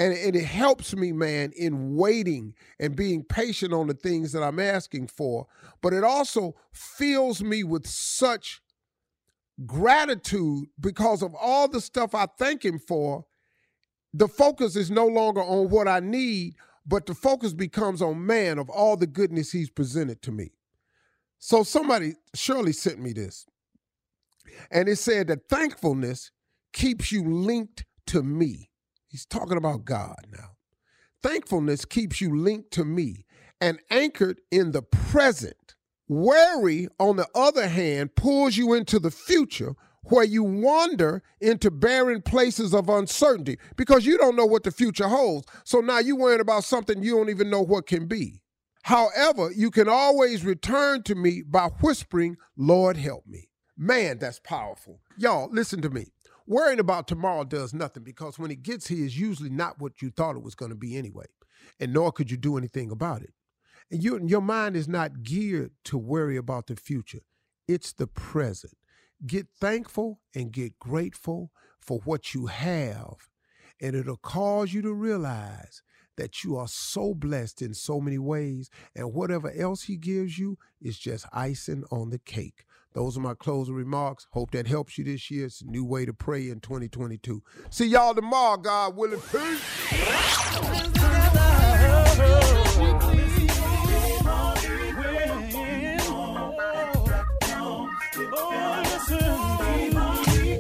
And, it helps me, man, in waiting and being patient on the things that I'm asking for. But it also fills me with such gratitude because of all the stuff I thank Him for. The focus is no longer on what I need, but the focus becomes on man of all the goodness He's presented to me. So somebody, Shirley sent me this. And it said that thankfulness keeps you linked to me. He's talking about God now. Thankfulness keeps you linked to me and anchored in the present. Worry, on the other hand, pulls you into the future where you wander into barren places of uncertainty because you don't know what the future holds. So now you're worrying about something you don't even know what can be. However, you can always return to me by whispering, Lord, help me. Man, that's powerful. Y'all, listen to me. Worrying about tomorrow does nothing because when it gets here, it's usually not what you thought it was going to be anyway, and nor could you do anything about it. And you, your mind is not geared to worry about the future, it's the present. Get thankful and get grateful for what you have, and it'll cause you to realize that you are so blessed in so many ways, and whatever else He gives you is just icing on the cake. Those are my closing remarks. Hope that helps you this year. It's a new way to pray in 2022. See y'all tomorrow, God willing. Peace.